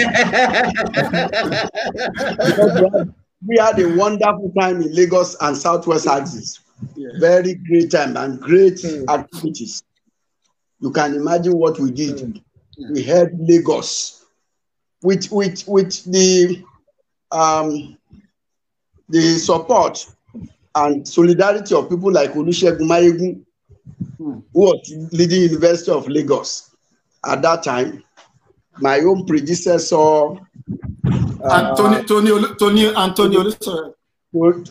Speaker 2: we had a wonderful time in Lagos and Southwest Axis. Yeah. Very great time and great mm. activities. You can imagine what we did. Mm. We had Lagos with with with the um, the support and solidarity of people like Olusegun Mayegun, who was leading University of Lagos at that time. My own predecessor, uh,
Speaker 3: Tony Tony Tony Anthony Olusoya.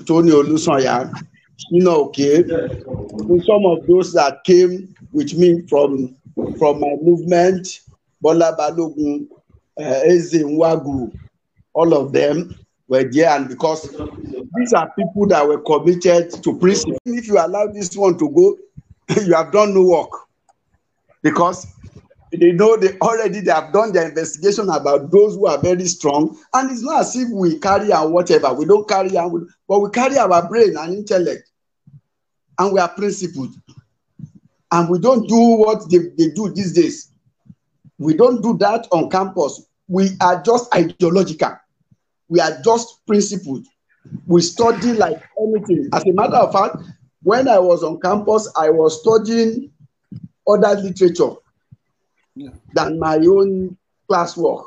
Speaker 2: Tony Olusanya, you know, okay, some of those that came with me from from my movement, Bola Balogun, uh, Eze Nwagu, all of them were there, and because these are people that were committed to principle. If you allow this one to go, you have done no work because they know they already they have done their investigation about those who are very strong, and it's not as if we carry our whatever. We don't carry our, but we carry our brain and intellect, and we are principled, and we don't do what they, they do these days. We don't do that on campus. We are just ideological. We are just principled. We study like anything. As a matter of fact, when I was on campus, I was studying other literature yeah. than my own classwork.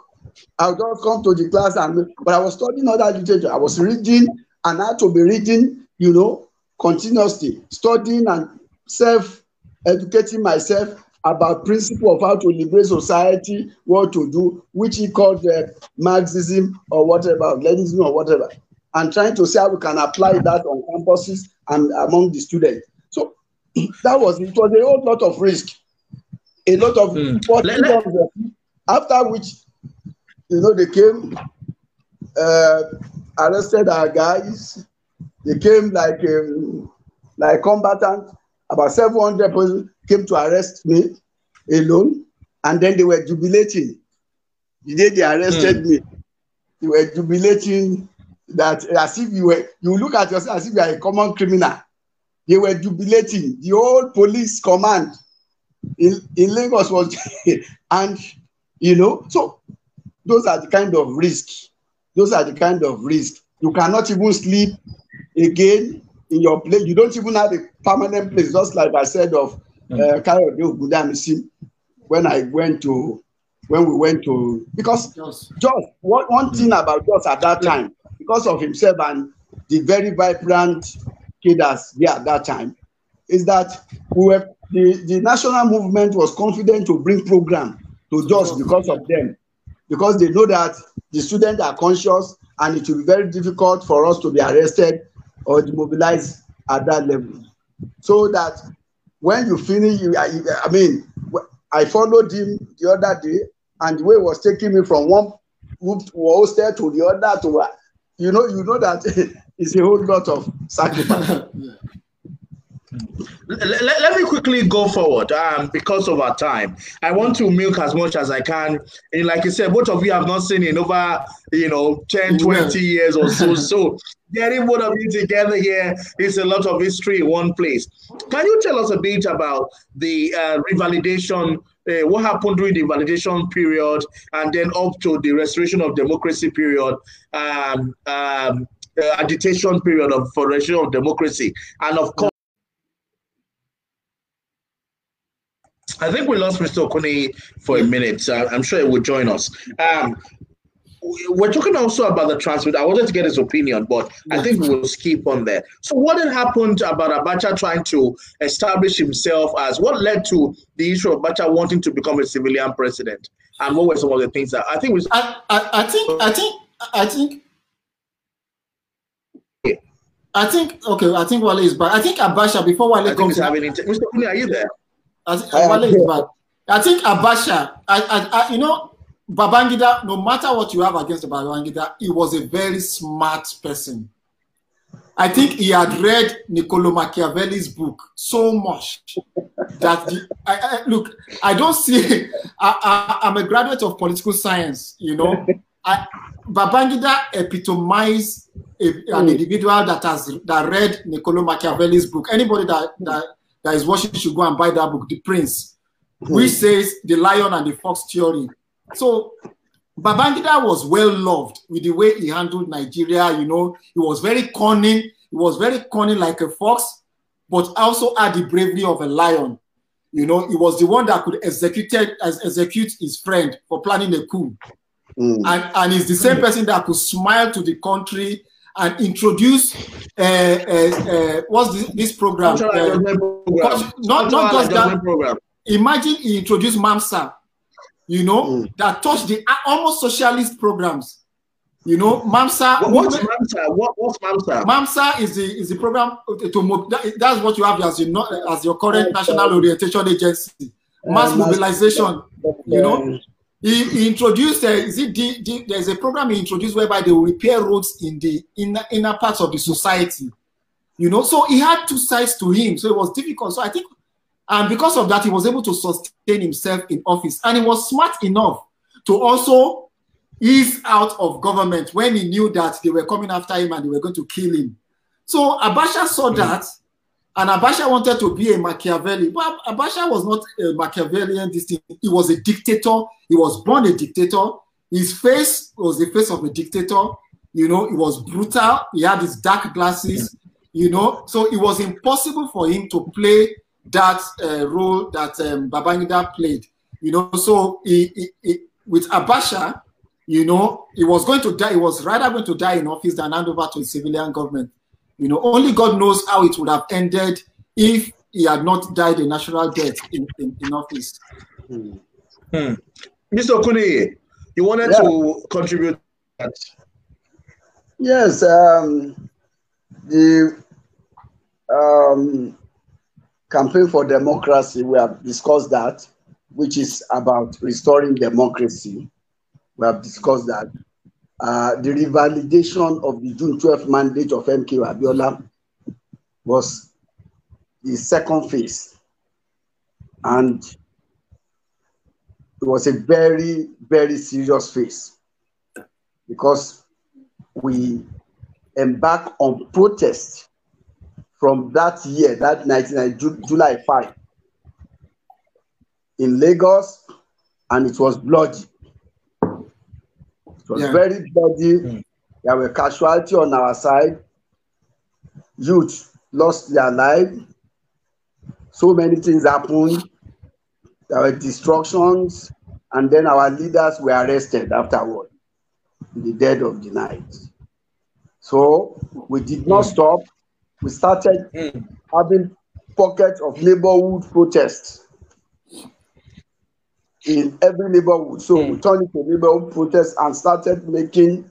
Speaker 2: I would just come to the class and but I was studying other literature. I was reading and had to be reading, you know, continuously, studying and self educating myself about principle of how to liberate society, what to do, which he called uh, Marxism or whatever, Leninism or whatever, and trying to see how we can apply that on campuses and among the students. So that was it was a whole lot of risk, a lot of mm. after which you know they came, uh, arrested our guys. They came like um, like combatant. About 700 people came to arrest me alone, and then they were jubilating. The day they arrested mm. me, they were jubilating that as if you were you look at yourself as if you are a common criminal. They were jubilating. The whole police command in, in Lagos was and you know, so those are the kind of risk. Those are the kind of risk. You cannot even sleep again in your place. You don't even have a permanent place, just like I said of uh, Kayode Ogundamisi when I went to when we went to because just, just one, one thing about Jos at that time because of himself and the very vibrant cadres there at that time is that we were the, the national movement was confident to bring program to Jos because of them. Because they know that the students are conscious and it will be very difficult for us to be arrested or demobilized at that level. So that when you finish you I, I mean I followed him the other day and the way he was taking me from one hostel to the other to you know, you know that it's a whole lot of sacrifice.
Speaker 1: Let, let, me quickly go forward um, because of our time. I want to milk as much as I can. And like you said, both of you have not seen in over, you know, 10, 20 years or so. so getting both of you together here is a lot of history in one place. Can you tell us a bit about the uh, revalidation uh, what happened during the validation period and then up to the restoration of democracy period, um, um, uh, agitation period of for restoration of democracy, and of course. I think we lost Mr. Okuni for a minute. I'm sure he will join us. Um, we're talking also about the transfer. I wanted to get his opinion, but I think we'll skip on there. So, what had happened about Abacha trying to establish himself as what led to the issue of Abacha wanting to become a civilian president? And what were some of the things that I think was?
Speaker 3: I, I, I think I think I think I think okay. I think Wale is back. I think Abacha before Wale comes.
Speaker 1: Having inter- Mr. Kuni, are you there?
Speaker 3: I think is back. I think Abacha. I, I, I, you know, Babangida, no matter what you have against Babangida, he was a very smart person. I think he had read Niccolo Machiavelli's book so much that the, I, I, look, I don't see. I, am a graduate of political science, you know. I, Babangida epitomized a, an hmm. individual that has that read Niccolo Machiavelli's book. Anybody that, that that is watching should go and buy that book, The Prince, which hmm. says the lion and the fox theory so Babangida was well loved with the way he handled Nigeria. You know, he was very cunning. He was very cunning like a fox, but also had the bravery of a lion. You know, he was the one that could execute, execute his friend for planning a coup. Mm. And, and he's the same person that could smile to the country and introduce uh, uh, uh, what's this, this program? Uh, program. Not, not just that. Program. Imagine he introduced MAMSA you know, mm. that touch the almost socialist programs. You know, MAMSA.
Speaker 1: What, what's MAMSA? What, what's MAMSA?
Speaker 3: MAMSA is the is the program to, to that's what you have as your as your current national orientation agency, mass uh, mobilization. You know, he, he introduced. Uh, is it the, the, there's a program he introduced whereby they will repair roads in the inner inner parts of the society. You know, so he had two sides to him, so it was difficult. So I think and because of that, he was able to sustain himself in office. And he was smart enough to also ease out of government when he knew that they were coming after him and they were going to kill him. So Abacha saw mm. that, and Abacha wanted to be a Machiavelli. But Abacha was not a Machiavellian. This thing. He was a dictator. He was born a dictator. His face was the face of a dictator. You know, he was brutal. He had his dark glasses. You know, so it was impossible for him to play that uh, role that um, Babangida played. You know, so he, he, he, with Abacha, you know, he was going to die. He was rather going to die in office than hand over to a civilian government. You know, only God knows how it would have ended if he had not died a natural death in, in, in office.
Speaker 1: Hmm. Hmm. Mr. Kuni, you wanted yeah. to contribute that.
Speaker 2: Yes, um, the um, campaign for democracy, we have discussed that, which is about restoring democracy. We have discussed that. Uh, the revalidation of the June 12th mandate of MK Abiola was the second phase. And it was a very, very serious phase because we embarked on protest from that year, that 19, July 5, in Lagos, and it was bloody. It was yeah. very bloody. Mm. There were casualties on our side. Youth lost their life. So many things happened. There were destructions, and then our leaders were arrested afterward in the dead of the night. So we did not mm. stop. We started mm. having pockets of neighborhood protests in every neighborhood. So mm. we turned it to neighborhood protests and started making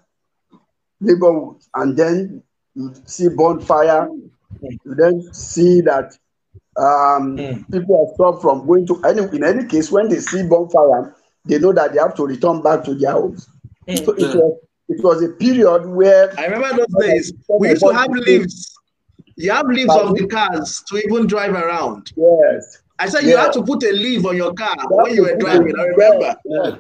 Speaker 2: neighborhood. And then you see bonfire. You then see that um, mm. people are stopped from going to any. In any case, when they see bonfire, they know that they have to return back to their homes. Mm. So it was it was a period where
Speaker 1: I remember those days. We used to have lifts. You have leaves of the cars to even drive around.
Speaker 2: Yes.
Speaker 1: I said you had to put a leaf on your car when you were driving. I remember. Yeah.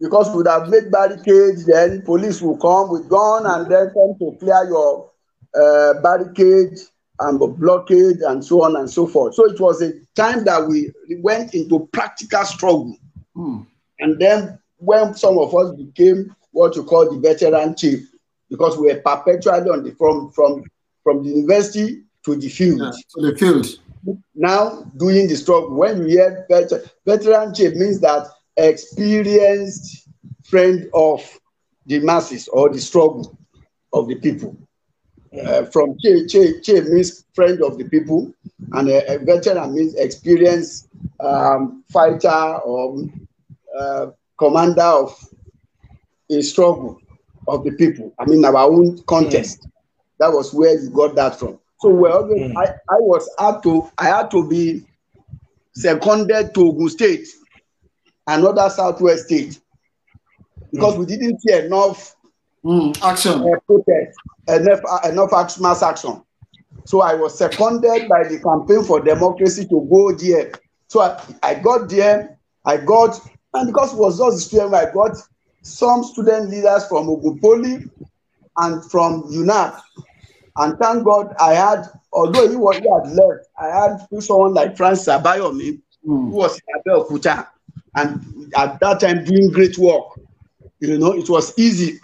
Speaker 2: Because we would have made barricades, then police will come with gun and then come to clear your uh, barricade and the blockade and so on and so forth. So it was a time that we went into practical struggle. Hmm. And then when some of us became what you call the veteran chief, because we were perpetually on the from from from the university to the field. Yeah,
Speaker 3: to the field.
Speaker 2: Now doing the struggle. When you hear veteran, veteran chief means that experienced friend of the masses or the struggle of the people. Uh, from Che, Che, Che means friend of the people, and a, a veteran means experienced um, fighter or uh, commander of a struggle of the people. I mean, our own contest. That was where you got that from. So well, mm. I, I was had to I had to be seconded to Ogun State, another southwest state, because mm. we didn't see enough
Speaker 3: mm, action,
Speaker 2: uh, protest, enough uh, enough mass action. So I was seconded by the campaign for democracy to go there. So I, I got there. I got and because it was just student, I got some student leaders from Ogupoli and from UNAC. And thank God I had, although he was he had left, I had someone like Francis Abayomi, mm. who was in Abeokuta, and at that time doing great work. You know, it was easy.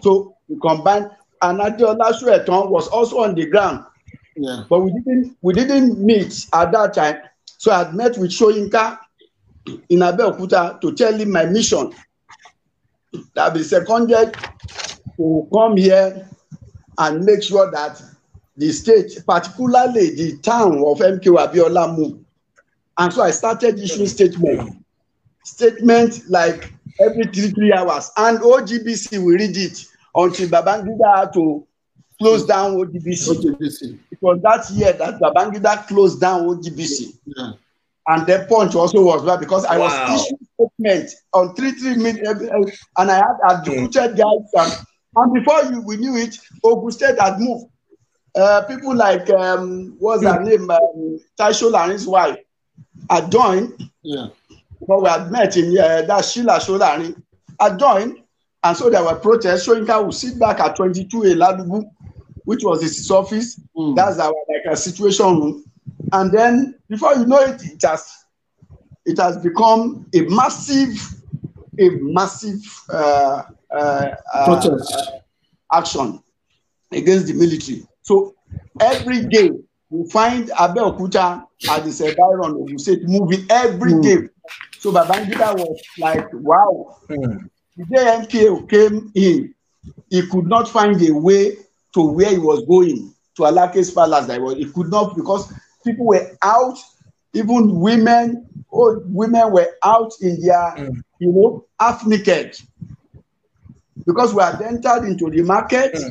Speaker 2: So we combined, and Adeola Sueton was also on the ground. Yeah. But we didn't we didn't meet at that time. So I had met with Soyinka in Abeokuta to tell him my mission that be seconded to come here and make sure that the state, particularly the town of MK Abiola move. And so I started issuing statement. Statement like every three, three hours. And OGBC will read it until Babangida had to close down OGBC. OGBC. It was that year that Babangida closed down OGBC. Yeah. And the punch also was bad because I wow. was issuing statement on three three minutes and I had adjudicated guys and, and before you we knew it, Ogun State had moved. Uh, people like um, what's her hmm. name, um, Tai Solarin's wife, had joined.
Speaker 3: Yeah.
Speaker 2: But we had met in uh, that Sheila Solarin had joined, and so there were protests. Soyinka would sit back at 22 Eladubu, which was his office. Mm. That's our like a situation room and then before you know it, it has it has become a massive, a massive uh, action against the military. So every day we find Abeokuta at the Sebaron you say moving every mm. day. So Babangida was like, wow. Mm. The day MKO came in, he could not find a way to where he was going to Alake's palace. That was, he could not because people were out, even women, old women were out in their, mm. you know, half naked. Because we had entered into the market, mm.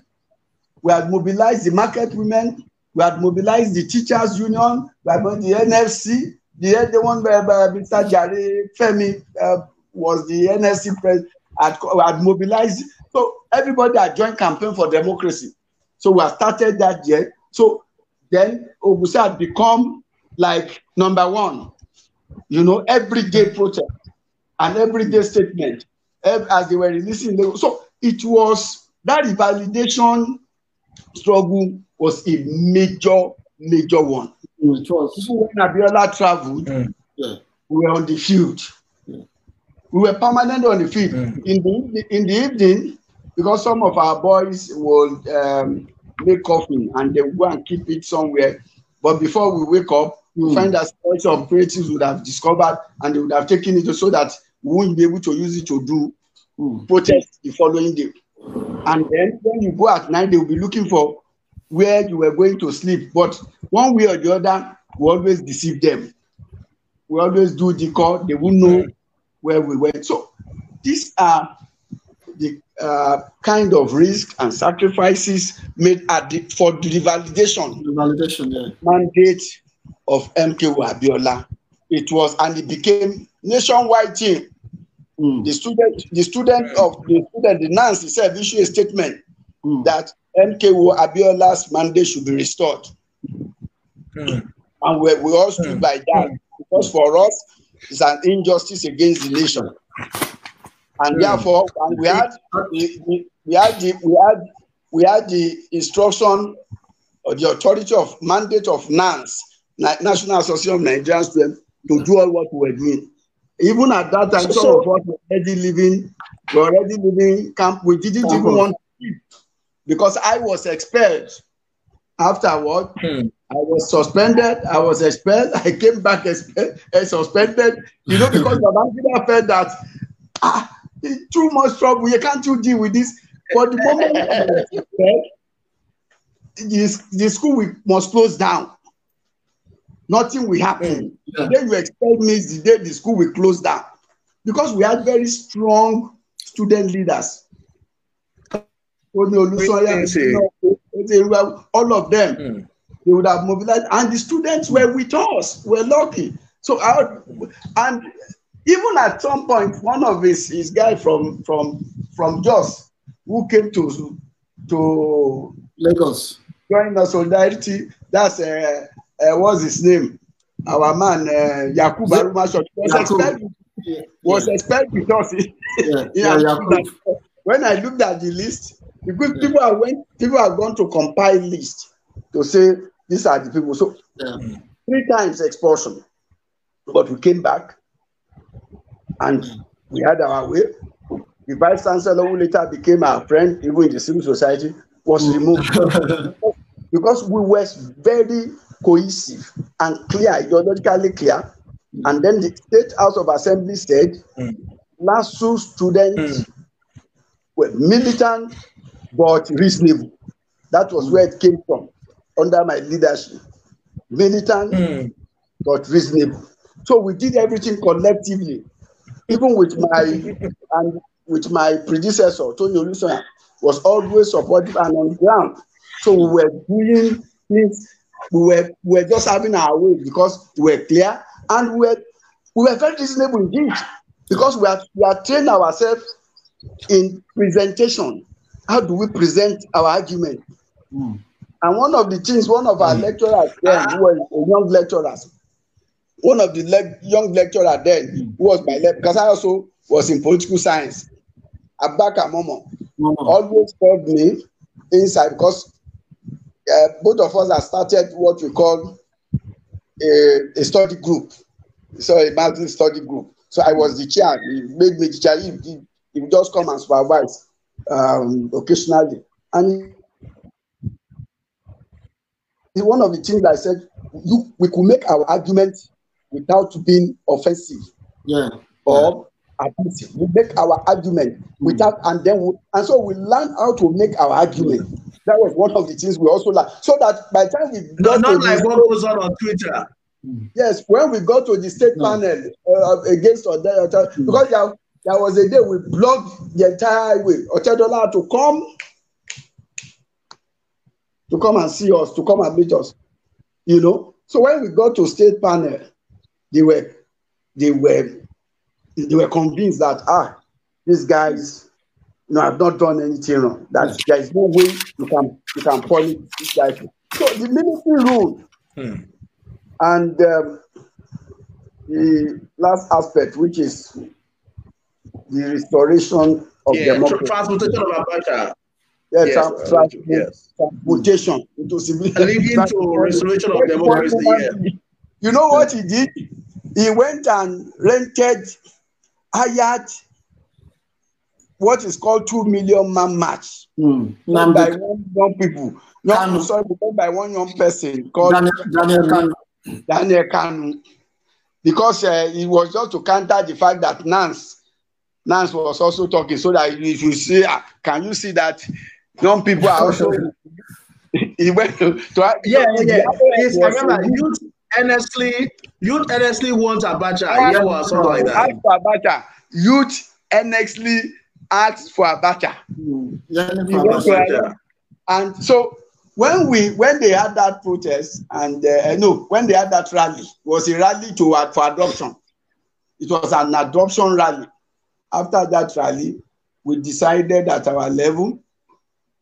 Speaker 2: we had mobilized the market women, we had mobilized the teachers union, we had the NFC, the, the one where uh, Mr. Jare Femi uh, was the NFC president, had, had mobilized. So everybody had joined campaign for democracy. So we have started that year. So then Ogusi had become like number one, you know, everyday protest and everyday statement as they were releasing. So it was that revalidation struggle was a major, major one. It was. When Abiola traveled, mm. yeah. we were on the field. Yeah. We were permanent on the field. Mm. In the in the evening, because some of our boys would um, make coffee and they would go and keep it somewhere. But before we wake up, mm. we find that special operatives would have discovered and they would have taken it so that we wouldn't be able to use it to do mm. protest the following day. And then when you go at night, they will be looking for where you were going to sleep. But one way or the other, we always deceive them. We always do the call, they won't know where we went. So these are the uh, kind of risk and sacrifices made at the, for the validation,
Speaker 3: the validation yeah.
Speaker 2: mandate of MK Abiola. It was and it became nationwide thing. Mm. The student, the student of the student, the NANS itself issued a statement mm. that MKO Abiola's mandate should be restored. Mm. And we, we all stood mm. by that because for us, it's an injustice against the nation and therefore and we had the, we had the we had we had the instruction or the authority of mandate of NANS, National Association of Nigerian Students, to do all what we were doing. Even at that time, some of us were already living, we were already living camp. We didn't even uh-huh. want to leave because I was expelled. Afterward, hmm. I was suspended. I was expelled. I came back expelled, uh, suspended. You know, because Babangida felt that ah, too much trouble. You can't you deal with this. But the moment the, the school we must close down. Nothing will happen. Yeah. The day you expect me is the day the school will close down. Because we had very strong student leaders. All of them, mm. they would have mobilized, and the students were with us. We're lucky. So, I, and even at some point, one of his, his guy from from from Jos who came to to
Speaker 3: Lagos
Speaker 2: join the solidarity. That's uh, uh, what's his name? Our man uh, Yakub was expelled. Was expelled because he, yeah, yeah, yeah when I looked at the list, because people are went people are going to compile list to say these are the people. So three times expulsion, but we came back and we had our way. The vice chancellor, who later became our friend, even in the civil society, was removed because we were very cohesive and clear, ideologically clear. And then the State House of Assembly said, mm. LASU students mm. were militant but reasonable. That was where it came from under my leadership. Militant mm. but reasonable. So we did everything collectively even with my and with my predecessor, Tony Olusoya, was always supportive and on the ground. So we were doing things, we were, we were just having our way because we were clear and we were, we were very reasonable indeed because we are, we are trained ourselves in presentation. How do we present our argument? Mm. And one of the things, one of our mm. lecturers then, who was a young lecturer, one of the le young lecturer then mm. who was my lab because I also was in political science. Abaka Momo mm. always called me inside because uh, both of us have started what we call a, a study group. So a multi study group. So I was the chair. He made me the chair. He, he, he would just come and supervise um, occasionally. And one of the things I said, you, we could make our argument without being offensive
Speaker 3: yeah.
Speaker 2: or yeah. abusive. We make our argument without, and then we, and so we learn how to make our argument That was one of the things we also like. So that by the time we
Speaker 1: got not like what goes on on Twitter.
Speaker 2: Yes, when we got to the state no. panel uh, against Otedola, mm. because there, there was a day we blocked the entire highway. Otedola to come to come and see us, to come and meet us. You know. So when we got to state panel, they were they were they were convinced that ah, these guys you I've not done anything wrong. That there is no way you can you can punish these guys. So the military rule hmm. and um, the last aspect, which is the restoration of
Speaker 1: yeah,
Speaker 2: democracy.
Speaker 1: Transportation of Abacha.
Speaker 2: Yeah, yes, tra- tra- yes. transportation into
Speaker 1: civilian. Leading to restoration of democracy. Yeah.
Speaker 2: You know what he did? He went and rented, hired what is called two million man march. Mm. by one young people. No, I'm sorry, by one young person called Daniel, Daniel Kanu. Daniel Kanu. Because uh, it was just to counter the fact that Nance, Nance was also talking so that if you see, uh, can you see that young people are also. he went to, to
Speaker 1: yeah, yeah, yeah. Yes, I remember youth earnestly, youth earnestly want Abacha. Yeah, or something like that.
Speaker 2: Ask Abacha. Youth earnestly asked for Abacha. Mm. Yeah, and so when we when they had that protest and uh, no when they had that rally was a rally to uh, for adoption it was an adoption rally after that rally we decided at our level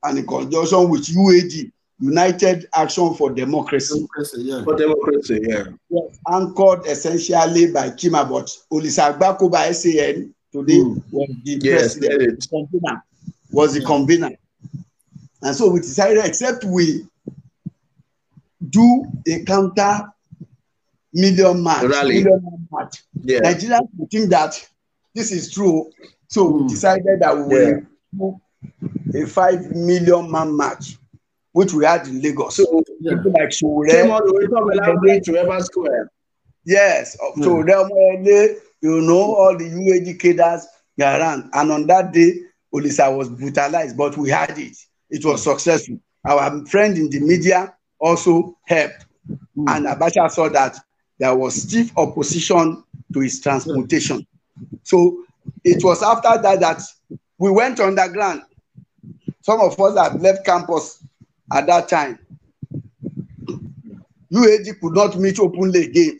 Speaker 2: and in conjunction with UAD United Action for Democracy.
Speaker 1: democracy yeah. For democracy, yeah.
Speaker 2: Yes, anchored essentially by Kimabot Olisagbako by SAN today mm. was the yes, president, convener, was the convener. And so we decided, except we do a counter million march,
Speaker 1: Rally.
Speaker 2: million march. Yeah. Nigerians would think that this is true. So mm. we hmm. decided that we will yeah. do a five million man march which we had in Lagos. So
Speaker 1: yeah. people like Sowore. Came all the way from Elaborate to Evans Square.
Speaker 2: Yes, mm. You know, all the UAG cadres around. And on that day, Olisa was brutalized, but we had it. It was successful. Our friend in the media also helped. Mm. And Abacha saw that there was stiff opposition to his transportation. So it was after that that we went underground. Some of us had left campus at that time. UAG could not meet openly again.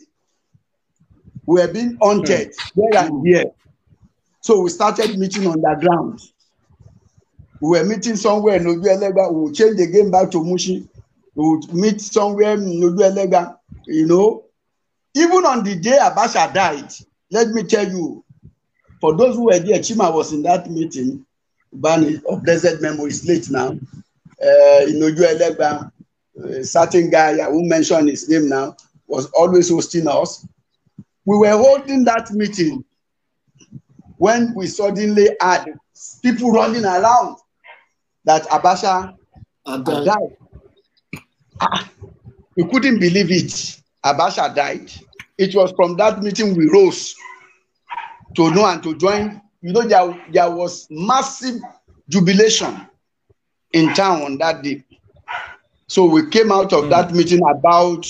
Speaker 2: We were being haunted there and here. So we started meeting underground. We were meeting somewhere in Ojuelegba. We would change the game back to Mushi. We would meet somewhere in Ojuelegba. You know, even on the day Abacha died, let me tell you, for those who were there, Chima was in that meeting. Bani of blessed memory is late now uh, Inoju Elegba, a certain guy who mentioned his name now, was always hosting us. We were holding that meeting when we suddenly had people running around that Abacha had died. Ah, we couldn't believe it. Abacha died. It was from that meeting we rose to know and to join. You know, there, there was massive jubilation in town on that day. So we came out of mm. that meeting about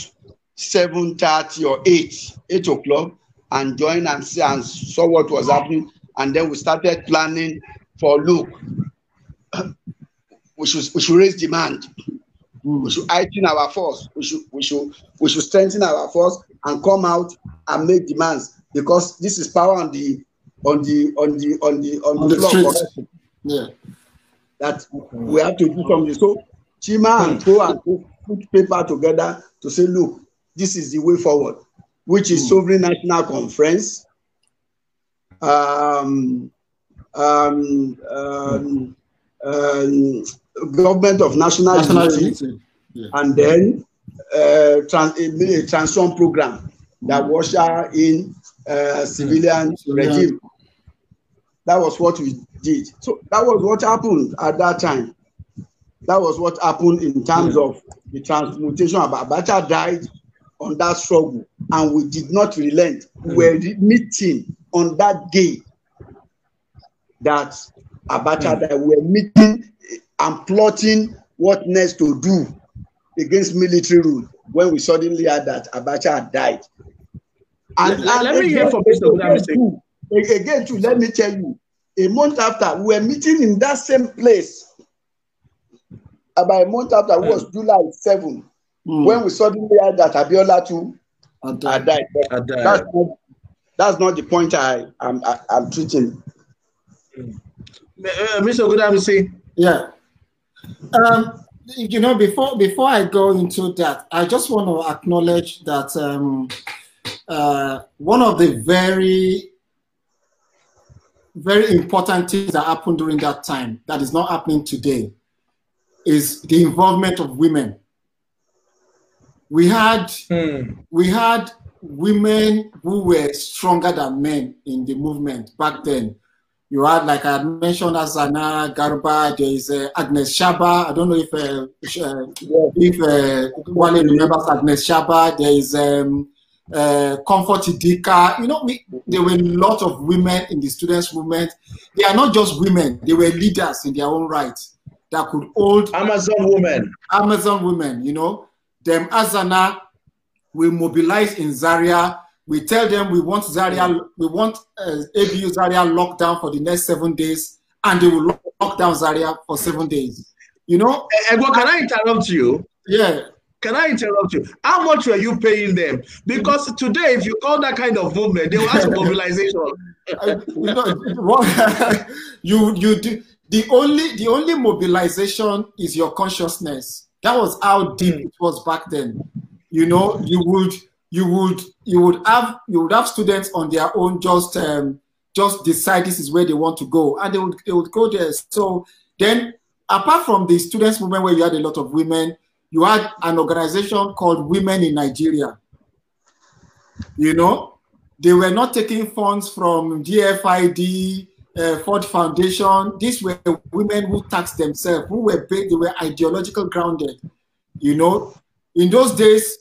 Speaker 2: 7.30 or 8, 8 o'clock and join and, see, and saw what was happening. And then we started planning for, look, we should, we should raise demand. We should heighten our force. We should, we, should, we should strengthen our force and come out and make demands because this is power on the on the on the on the on, on the, the floor. Yeah that we have to do something. So Chima and Co and Co put paper together to say, look, this is the way forward, which is Sovereign National Conference, um, um, um, um, Government of National, National Unity, yeah. and then uh, trans a, transform program that was in uh, civilian regime. That was what we did. So that was what happened at that time. That was what happened in terms of the transmutation of Abacha died on that struggle, and we did not relent. We were meeting on that day that Abacha mm. that we were meeting and plotting what next to do against military rule when we suddenly heard that Abacha had died.
Speaker 1: And, let, and let me hear from Mr. Again,
Speaker 2: again, too, let me tell you, a month after, we were meeting in that same place. About a month after, it was July 7, mm. when we suddenly heard that Abiola too had died. died. That's, not, that's not the point I, I'm, I, am treating.
Speaker 1: Mm. Uh, Mr. Ogundamisi.
Speaker 3: Yeah. Um, you know, before before I go into that, I just want to acknowledge that um, uh, one of the very very important things that happened during that time that is not happening today is the involvement of women. We had hmm. we had women who were stronger than men in the movement back then. You had, like I mentioned, Azana Garba. There is uh, Agnes Shaba. I don't know if uh, uh if uh, one remembers Agnes Shaba. There is um, uh, Comfort Idika. You know, we, there were a lot of women in the students' movement. They are not just women; they were leaders in their own right that could hold
Speaker 1: Amazon women.
Speaker 3: Amazon women. You know, them Azana will mobilize in Zaria we tell them we want Zaria, mm. we want uh, ABU Zaria locked down for the next seven days, and they will lock down Zaria for seven days. You know?
Speaker 1: Eh, eh, Ego, can I interrupt you?
Speaker 3: Yeah.
Speaker 1: Can I interrupt you? How much were you paying them? Because today, if you call that kind of movement, they will ask for mobilization.
Speaker 3: you, know, you you do, the only the only mobilization is your consciousness. That was how deep it was back then. You know, you would you would you would have you would have students on their own just um, just decide this is where they want to go. And they would they would go there. So then apart from the students movement where you had a lot of women you had an organization called women in nigeria. You know they were not taking funds from dfid uh, ford foundation these were women who taxed themselves who were they were ideological grounded you know in those days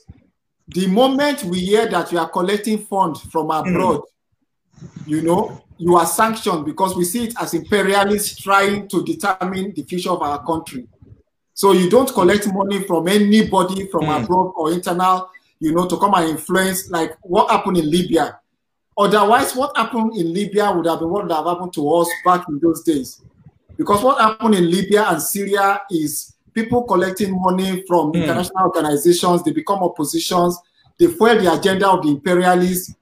Speaker 3: the moment we hear that you are collecting funds from abroad, mm. you know, you are sanctioned because we see it as imperialists trying to determine the future of our country. So you don't collect money from anybody from mm. abroad or internal, you know, to come and influence like what happened in Libya. Otherwise, what happened in Libya would have been what would have happened to us back in those days. Because what happened in Libya and Syria is people collecting money from mm. international organizations, they become oppositions, they fuel the agenda of the imperialists.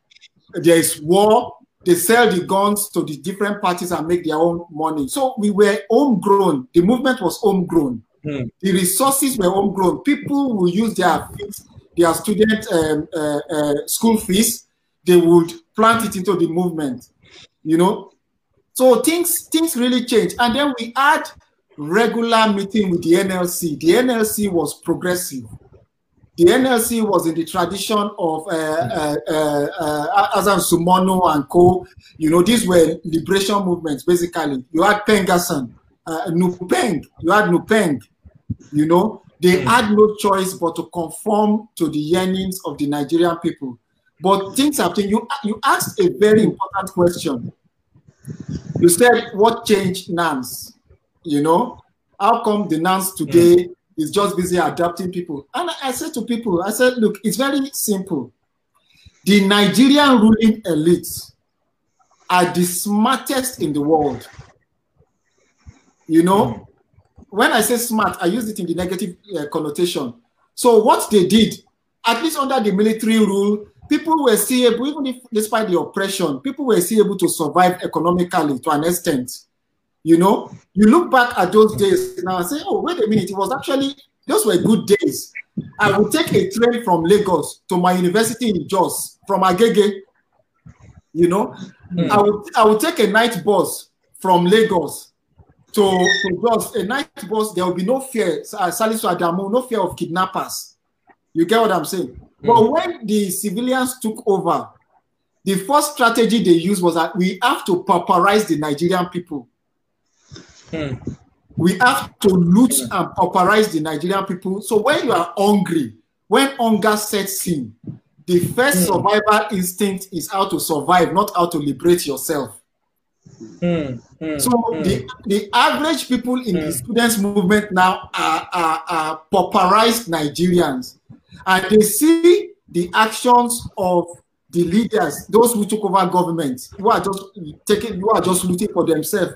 Speaker 3: There is war. They sell the guns to the different parties and make their own money. So we were homegrown. The movement was homegrown. Mm. The resources were homegrown. People will use their fees, their student um, uh, uh, school fees. They would plant it into the movement. You know, so things things really change, And then we had regular meeting with the NLC. The NLC was progressive. The NLC was in the tradition of uh, uh, uh, uh Hassan Sunmonu and co. You know, these were liberation movements, basically. You had PENGASSAN, uh, Nupeng, you had Nupeng, you know. They hmm. had no choice but to conform to the yearnings of the Nigerian people. But things have changed. You, you asked a very important question. You said, what changed NANS? You know, how come the NANS today mm. is just busy adapting people? And I said to people, I said, look, it's very simple. The Nigerian ruling elites are the smartest in the world. You know, mm. when I say smart, I use it in the negative uh, connotation. So what they did, at least under the military rule, people were still able, even if despite the oppression, people were still able to survive economically to an extent. You know, you look back at those days now and say, oh, wait a minute, it was actually, those were good days. I would take a train from Lagos to my university in Jos, from Agege. You know, mm. I, would, I would take a night bus from Lagos to, to Jos, a night bus, there will be no fear, uh, Salisu Adamu, no fear of kidnappers. You get what I'm saying? Mm. But when the civilians took over, the first strategy they used was that we have to pauperize the Nigerian people. Hmm. We have to loot and pauperize the Nigerian people. So when you are hungry, when hunger sets in, the first hmm. survival instinct is how to survive, not how to liberate yourself.
Speaker 1: Mm, mm,
Speaker 3: so mm. the the average people in the students movement now are, are, are pauperized Nigerians, and they see the actions of the leaders, those who took over government, who are just taking, who are just looting for themselves.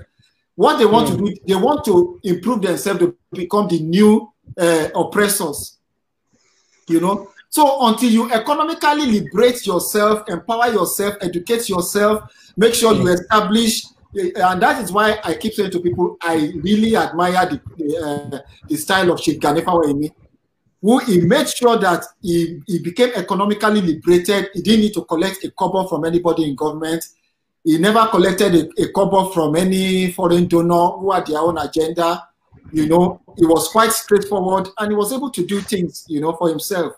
Speaker 3: What they want to do, they want to improve themselves to become the new uh, oppressors. You know, so until you economically liberate yourself, empower yourself, educate yourself, make sure you establish, and that is why I keep saying to people, I really admire the the, uh, the style of Chief Gani Fawehinmi, who he made sure that he, he became economically liberated. He didn't need to collect a kobo from anybody in government. He never collected a, a from any foreign donor who had their own agenda. You know, he was quite straightforward and he was able to do things, you know, for himself.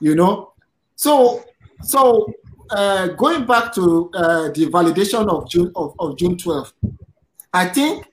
Speaker 3: You know, so so uh, going back to uh, the validation of June of, of June 12th, I think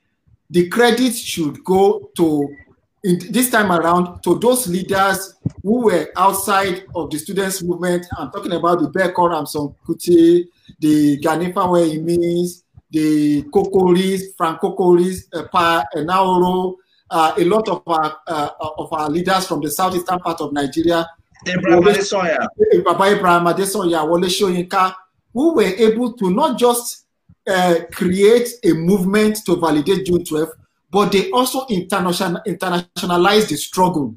Speaker 3: the credit should go to in, this time around to those leaders who were outside of the students' movement. I'm talking about the Beko Ransome Kuti, the Gani Fawehinmis, the Kokoris, Frank Kokoris, uh, Pa Enahoro, uh, a lot of our, uh, of our leaders from the southeastern part of Nigeria.
Speaker 1: Abraham
Speaker 3: Adesanya. Abraham Adesanya, Wole Soyinka, who were able to not just uh, create a movement to validate June 12th, but they also international, internationalized the struggle.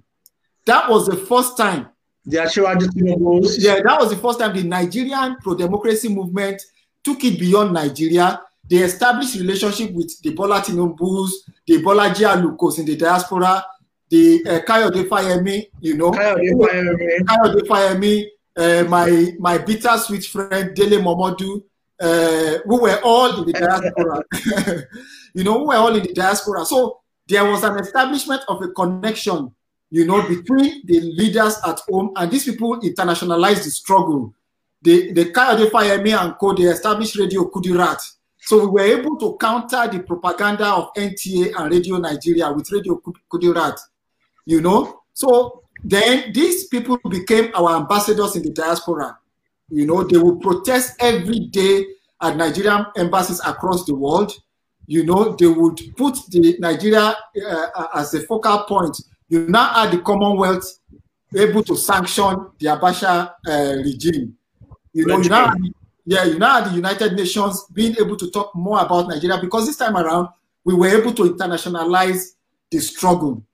Speaker 3: That was the first time.
Speaker 1: The Ashura
Speaker 3: Yeah, that was the first time the Nigerian pro-democracy movement took it beyond Nigeria. They established relationship with the Bola Tinubus, the Bolaji Alukos in the diaspora, the uh, Kayode Fayemi, you know,
Speaker 1: Kayode Fayemi,
Speaker 3: Kayode Fayemi uh, my my bittersweet friend Dele Momodu, uh, we were all in the diaspora. you know, we were all in the diaspora. So there was an establishment of a connection, you know, between the leaders at home and these people internationalized the struggle. The the Kayode Fayemi and Co. They established Radio Kudirat. So we were able to counter the propaganda of NTA and Radio Nigeria with Radio Kudirat. You know, so then these people became our ambassadors in the diaspora. You know, they would protest every day at Nigerian embassies across the world. You know, they would put the Nigeria uh, as a focal point. You now had the Commonwealth able to sanction the Abacha uh, regime. You know, you now, yeah, you now had the United Nations being able to talk more about Nigeria because this time around we were able to internationalize the struggle.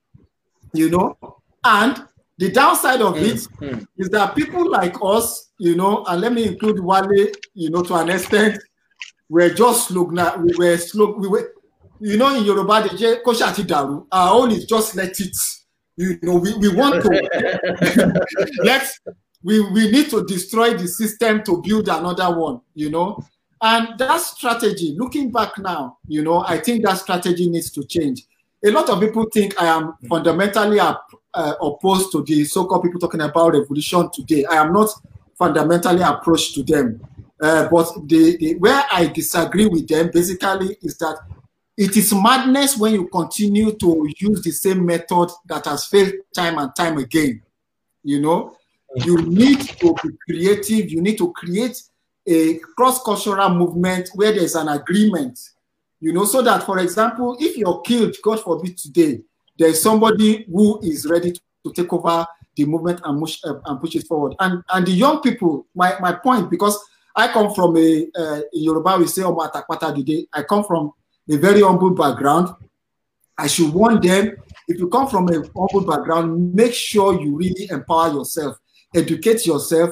Speaker 3: You know, and the downside of it mm-hmm. is that people like us, you know, and let me include Wale, you know, to an extent, we're just now. We were slow. We were, you know, in Yoruba, the say Koshati Daru. Our own is just let it. You know, we, we want to let's we, we need to destroy the system to build another one, you know. And that strategy, looking back now, you know, I think that strategy needs to change. A lot of people think I am fundamentally uh, opposed to the so-called people talking about revolution today. I am not fundamentally approached to them. Uh, but the, the, where I disagree with them basically is that it is madness when you continue to use the same method that has failed time and time again. You know, you need to be creative. You need to create a cross-cultural movement where there's an agreement. You know, so that, for example, if you're killed, God forbid today, there's somebody who is ready to, take over the movement and push, uh, and push it forward. And and the young people, my, my point, because I come from a uh, in Yoruba we say I come from a very humble background. I should warn them if you come from a humble background, make sure you really empower yourself, educate yourself.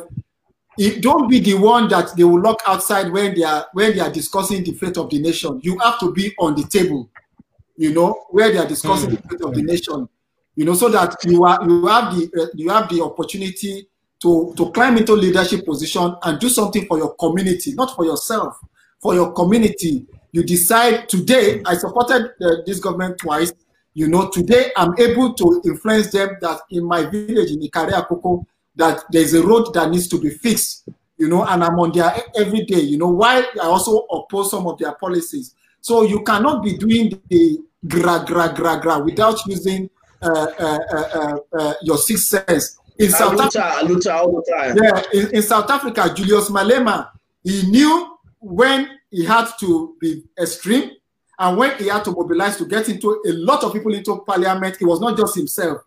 Speaker 3: It, don't be the one that they will lock outside when they are when they are discussing the fate of the nation. You have to be on the table you know, where they are discussing mm. the fate of the nation, you know, so that you are you have the uh, you have the opportunity to to climb into leadership position and do something for your community, not for yourself, for your community. You decide today. I supported uh, this government twice. You know, today I'm able to influence them that in my village in Ikare Akoko, that there's a road that needs to be fixed. You know, and I'm on there every day. You know, why I also oppose some of their policies so you cannot be doing the gra gra gra gra without using uh, uh, uh, uh your sixth sense.
Speaker 1: In South Africa, all the time.
Speaker 3: yeah, in, in, South Africa, Julius Malema, he knew when he had to be extreme. And when he had to mobilize to get into a lot of people into parliament, it was not just himself.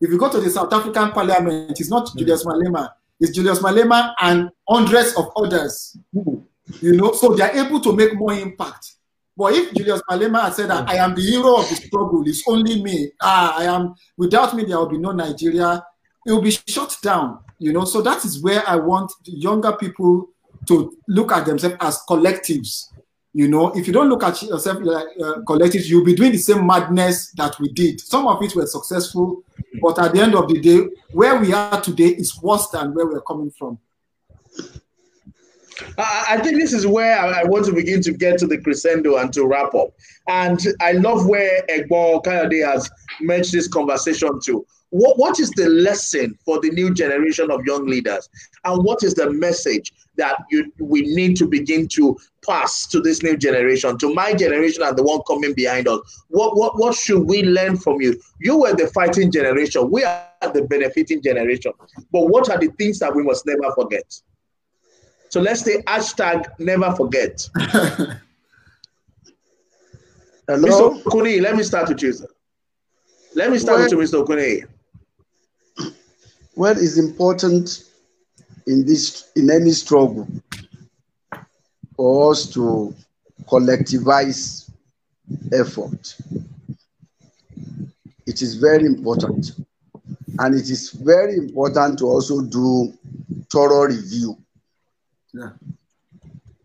Speaker 3: If you go to the South African parliament, it's not mm. Julius Malema, it's Julius Malema and hundreds of others. Mm. You know, so they're able to make more impact. But if Julius Malema had said that I am the hero of the struggle, it's only me. Ah, I am without me, there will be no Nigeria. It will be shut down. You know, so that is where I want younger people to look at themselves as collectives. You know, if you don't look at yourself like uh, collectives, you'll be doing the same madness that we did. Some of it were successful, but at the end of the day, where we are today is worse than where we're coming from.
Speaker 1: I think this is where I want to begin to get to the crescendo and to wrap up. And I love where Egbo Kayode has mentioned this conversation too. What, what is the lesson for the new generation of young leaders? And what is the message that you, we need to begin to pass to this new generation, to my generation and the one coming behind us? What, what, what should we learn from you? You were the fighting generation. We are the benefiting generation. But what are the things that we must never forget? So let's say hashtag never forget. Hello? Mr. Kuni, let me start with you, sir. Let me start well, with you, Mr. Kuni.
Speaker 2: What is important in this in any struggle for us to collectivize effort. It is very important. And it is very important to also do thorough review yeah.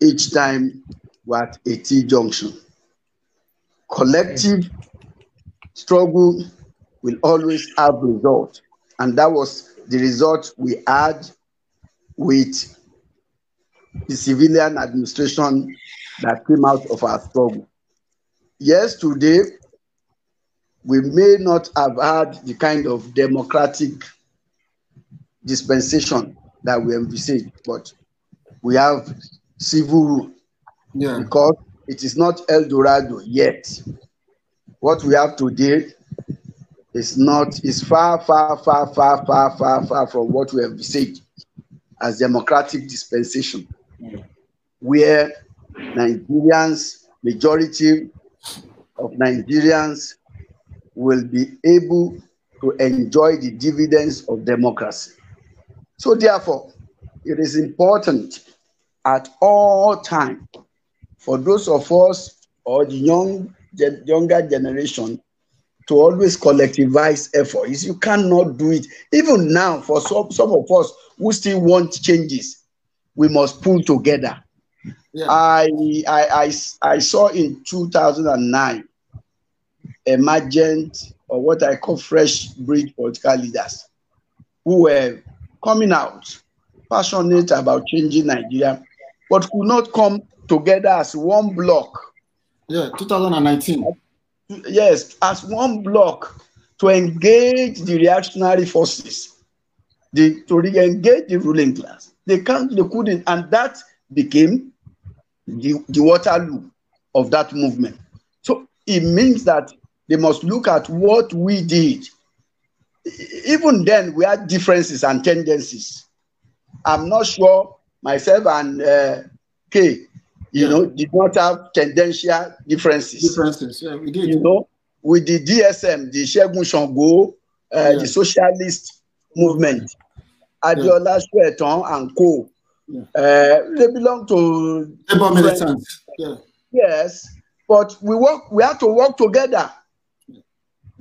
Speaker 2: each time we're at a T junction. Collective struggle will always have result. And that was the result we had with the civilian administration that came out of our struggle. Yes, today we may not have had the kind of democratic dispensation that we envisage, but we have civil rule yeah. because it is not El Dorado yet. What we have today is not is far, far, far, far, far, far, far from what we have said as democratic dispensation, where Nigerians, majority of Nigerians will be able to enjoy the dividends of democracy. So therefore, it is important at all time for those of us or the young younger generation to always collectivize efforts. You cannot do it. Even now, for some, some of us who still want changes, we must pull together. Yeah. I, I, I, I saw in 2009 emergent or what I call fresh breed political leaders who were coming out passionate about changing Nigeria, but could not come together as one block.
Speaker 3: Yeah, 2019.
Speaker 2: Yes, as one block to engage the reactionary forces, the, to re-engage the ruling class. They can't, they couldn't, and that became the, the Waterloo of that movement. So it means that they must look at what we did. Even then, we had differences and tendencies. I'm not sure myself and uh, Kay, you yeah. know, did not have tendential differences.
Speaker 3: Differences, yeah, we did.
Speaker 2: You know, with the DSM, the Segun Shango, uh, yeah. the socialist movement, Adiola yeah. Sueton and co. Yeah. Uh, they belong to
Speaker 3: labor militants.
Speaker 2: Yeah. Yes, but we work. We have to work together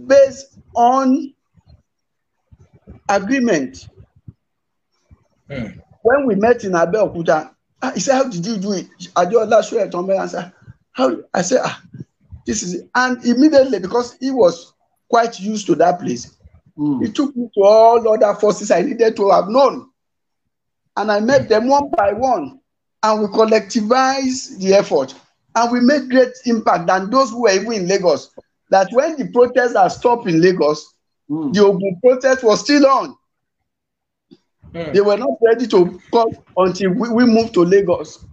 Speaker 2: based on agreement. Mm. When we met in Abeokuta, ah, he said, How did you do it? i Adiola Shuẹ Tombe answered, How? I said, Ah, this is it. And immediately, because he was quite used to that place, mm. he took me to all other forces I needed to have known. And I met them one by one, and we collectivized the effort. And we made great impact than those who were even in Lagos. That when the protests are stopped in Lagos, mm. the Ogun protest was still on. Mm. They were not ready to come until we, we moved to Lagos.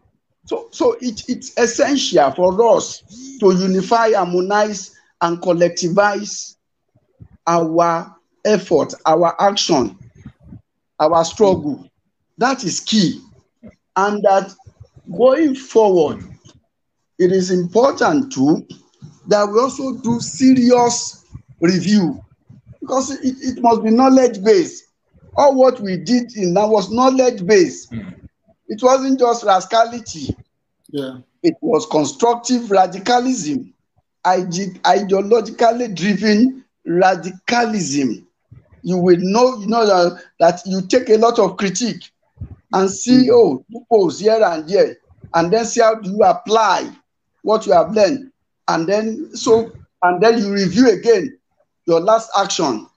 Speaker 2: So, so it, it's essential for us to unify, harmonize, and collectivize our effort, our action, our struggle. That is key. And that going forward, it is important too that we also do serious review because it, it must be knowledge based. All what we did in that was knowledge based. Mm. It wasn't just rascality.
Speaker 3: Yeah.
Speaker 2: It was constructive radicalism, ideologically driven radicalism. You will know, you know that, that you take a lot of critique and see, mm. oh, loopholes here and there, and then see how do you apply what you have learned, and then so and then you review again your last action.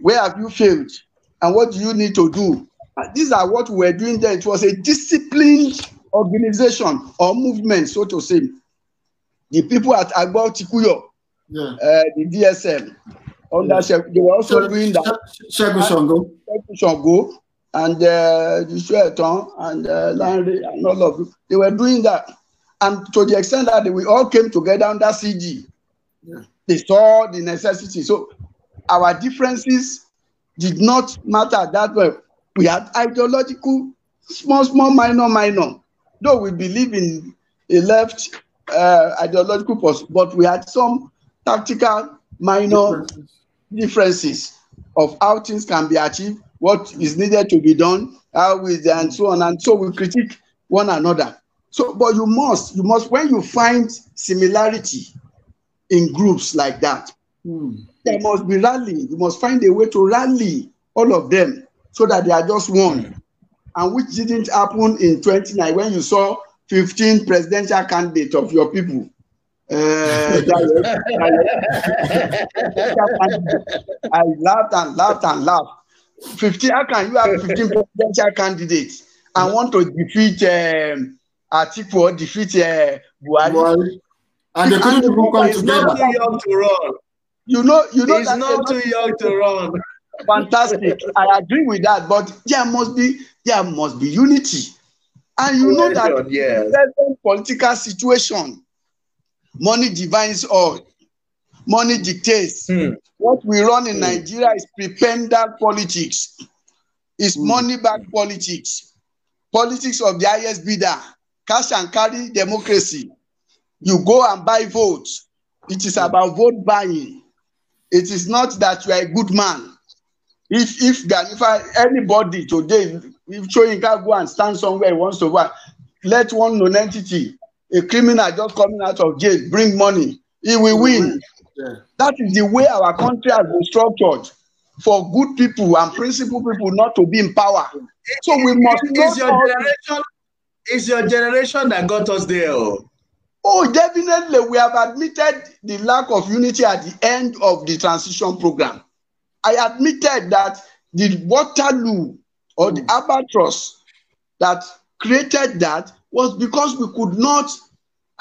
Speaker 2: Where have you failed, and what do you need to do? These are what we were doing there. It was a disciplined organization or movement, so to say. The people at Agbo Tikuyo, yeah. uh, the DSM, under yeah. they were also doing that.
Speaker 3: Segun Shango.
Speaker 2: Segun Shango and uh, the Shueton and uh, Landry and all of them. They were doing that. And to the extent that we all came together under CG, yeah. they saw the necessity. So our differences did not matter that way. We had ideological, small, small, minor, minor. Though we believe in a left uh, ideological post, but we had some tactical, minor differences. differences of how things can be achieved what is needed to be done, how we and so on. And so we critique one another. So, but you must, you must, when you find similarity in groups like that, hmm. There must be rally. You must find a way to rally all of them so that they are just one. Hmm. And which didn't happen in 29 when you saw 15 presidential candidates of your people. Uh, I laughed and laughed and laughed 15, how can you have 15 presidential candidates and want to defeat um, Atiku or defeat uh, Buhari?
Speaker 3: And they couldn't even come together.
Speaker 1: not too young to run.
Speaker 2: You know, you know
Speaker 1: He's not too young to run.
Speaker 2: Fantastic. I agree with that, but there must be there must be unity. And you know that
Speaker 1: yes.
Speaker 2: present political situation, money divines all, money dictates. Hmm. What we run in mm. Nigeria is prependent politics. It's mm. money back politics. Politics of the highest bidder. Cash and carry democracy. You go and buy votes. It is about vote buying. It is not that you are a good man. If if if I, anybody today, if Soyinka go and stand somewhere he wants to work, let one known entity, a criminal just coming out of jail, bring money, he will win. Yeah. That is the way our country has been structured for good people and principled people not to be in power. So we must.
Speaker 1: It's your generation. It's your generation that got us there. Oh.
Speaker 2: definitely. We have admitted the lack of unity at the end of the transition program. I admitted that the Waterloo or the hmm. albatross that created that was because we could not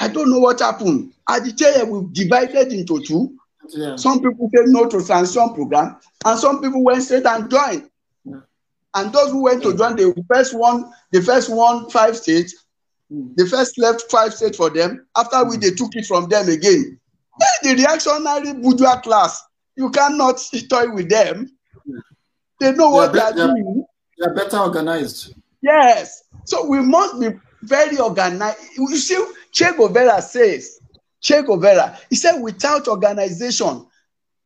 Speaker 2: I don't know what happened. At the time, we divided into two. Yeah. Some people said no to transition program, and some people went straight and joined. Yeah. And those who went to join, the first one, the first one five states. The first left five states for them. After we they took it from them again. Hey, the reactionary bourgeois class, you cannot toy with them. Yeah. They know what they are doing.
Speaker 3: They are better organized.
Speaker 2: Yes. So we must be very organized. You see, Che Guevara says, Che Guevara, he said, without organization,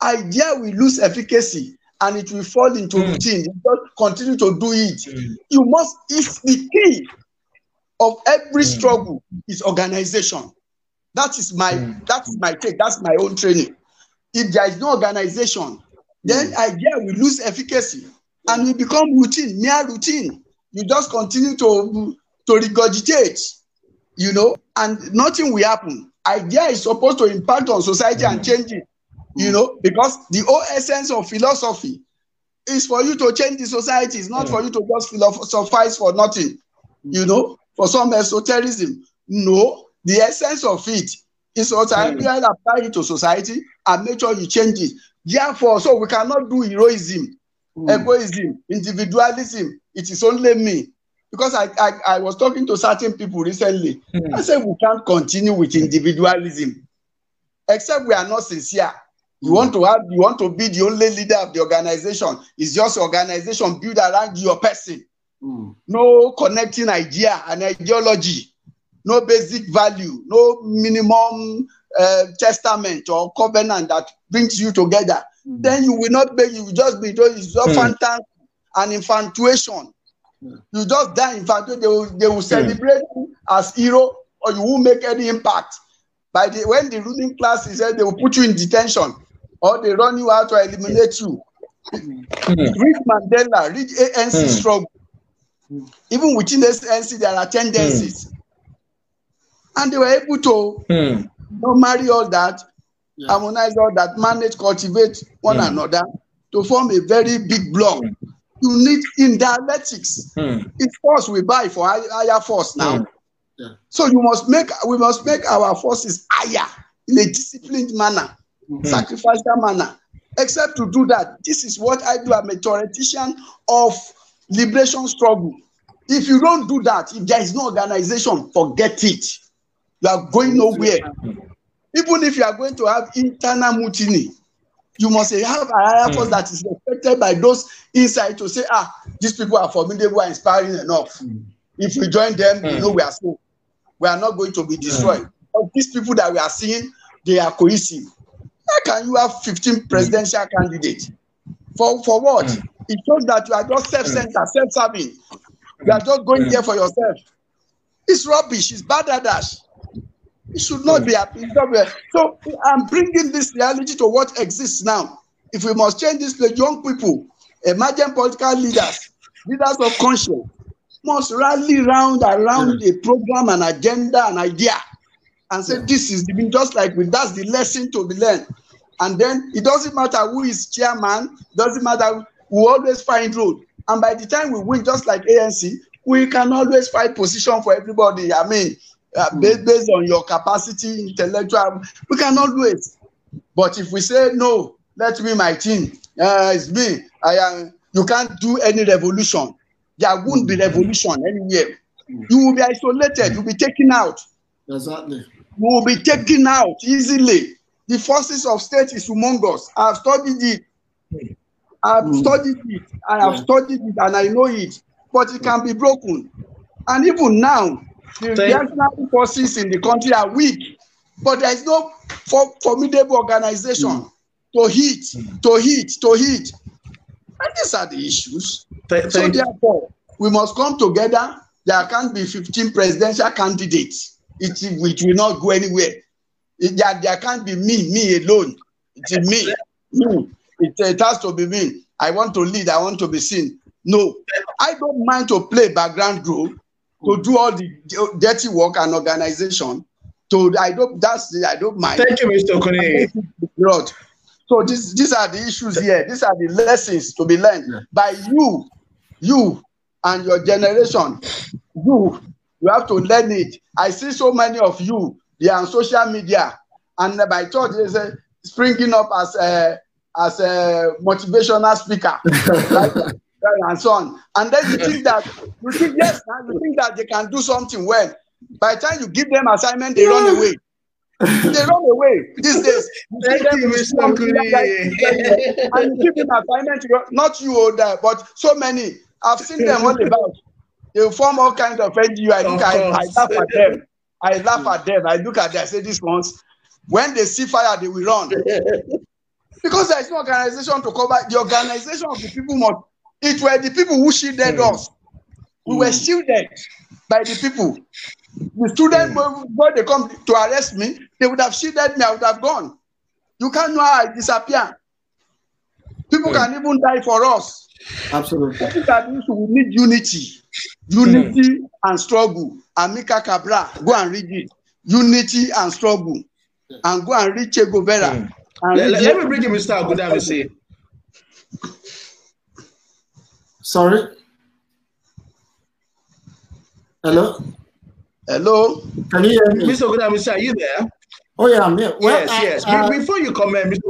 Speaker 2: idea will lose efficacy and it will fall into mm. routine. You just continue to do it. Mm. You must, it's the key of every mm. struggle is organization. That is my mm. that is my take. That's my own training. If there is no organization, then mm. idea will lose efficacy and will become routine, mere routine. You just continue to to regurgitate you know, and nothing will happen. Idea is supposed to impact on society and change it, you know, because the whole essence of philosophy is for you to change the society. It's not for you to just philosophize for nothing, you know, for some esotericism. No, the essence of it is what I apply it to society and make sure you change it. Therefore, so we cannot do heroism, mm. egoism, individualism. It is only me because I, I, I was talking to certain people recently. Mm. I said we can't continue with individualism, except we are not sincere. You want to have, you want to be the only leader of the organization. It's just organization built around your person. Mm. No connecting idea and ideology. no basic value, no minimum uh, testament or covenant that brings you together, mm. then you will not be, you will just be doing just mm. fantasy and infatuation. Mm. You just die infatuation. They will, they will celebrate you as hero, or you won't make any impact. By the when the ruling class is there, they will put you in detention, or they run you out to eliminate you. Read Mandela, read ANC struggle. Even within the ANC, there are tendencies. And they were able to mm. not marry all that, yeah. harmonize all that, manage, cultivate one mm. another to form a very big block. Mm. You need in dialectics. Mm. It's force we buy for higher force now. Mm. Yeah. So you must make we must make our forces higher in a disciplined manner, mm. sacrificial manner. Except to do that, this is what I do. I'm a theoretician of liberation struggle. If you don't do that, if there is no organization, forget it. You are going nowhere. Even if you are going to have internal mutiny, you must have a higher force hmm. that is respected by those inside to say, ah, these people are formidable and inspiring enough. Hmm. If we join them, you hmm. know we are safe. We are not going to be destroyed. But these people that we are seeing, they are cohesive. How can you have 15 presidential candidates? For, for what? It shows that you are just self-centered, self-serving. You are just going there for yourself. It's rubbish. It's bad at that. It should not be happening. So I'm bringing this reality to what exists now. If we must change this, the young people, emerging political leaders, leaders of conscience, must rally round around a program, an agenda, an idea, and say this is the just like we that's the lesson to be learned. And then it doesn't matter who is chairman, doesn't matter, we always find road. And by the time we win, just like ANC, we can always find position for everybody. I mean, uh, hmm. based, based on your capacity, intellectual, we can always. But if we say no, let me my team, uh, it's me. I am. You can't do any revolution. There won't be hmm. revolution anywhere. Hmm. You will be isolated. You'll be taken out.
Speaker 3: Exactly.
Speaker 2: You will be taken out easily. The forces of state is humongous. I have studied it. I have mm. studied it. I have yeah. studied it and I know it. But it can be broken. And even now, the national forces in the country are weak. But there is no for, formidable organization mm. to hit, mm. to hit, to hit. And these are the issues. Th so therefore, we must come together. There can't be 15 presidential candidates. It, will not go anywhere. It, there, there can't be me, me alone. It is me. me. It, it has to be me. I want to lead. I want to be seen. No, I don't mind to play background group, to do all the dirty work and organization. So I don't. That's the, I don't mind.
Speaker 1: Thank you, Mr. Kone.
Speaker 2: So this, these are the issues here. These are the lessons to be learned yeah. by you, you and your generation. You, you have to learn it. I see so many of you. They are on social media, and by thought they say springing up as a as a motivational speaker, like, eh, and so on. And then you think that you think yes, you think that they can do something well. By the time you give them assignment, they run away. they run away these days.
Speaker 1: Thank you, Mr.
Speaker 2: and you give them assignment, not you oh, older, but so many. I've seen them all about. They form all kinds of NGO. I look, I, I laugh at them. I laugh at them. I look at them. I say, these ones, when they see fire, they will run. Because there is no organization to cover. The organization of the people must. It were the people who shielded mm. us. We mm. were shielded by the people. The students, mm. when they come to arrest me, they would have shielded me. I would have gone. You can't know I disappear. People can even die for us.
Speaker 3: Absolutely.
Speaker 2: That we need unity, unity mm. and struggle. Amilcar Cabral, go and read it. Unity and struggle, and go and read Che Guevara.
Speaker 1: Let, let, let, me bring you Mr. Ogundamisi.
Speaker 3: Sorry. Hello.
Speaker 2: Hello.
Speaker 3: Can you hear me?
Speaker 1: Mr. Ogundamisi, are you there?
Speaker 3: Oh yeah, I'm here.
Speaker 1: Well, yes, yes. Uh, Before you comment, Mr.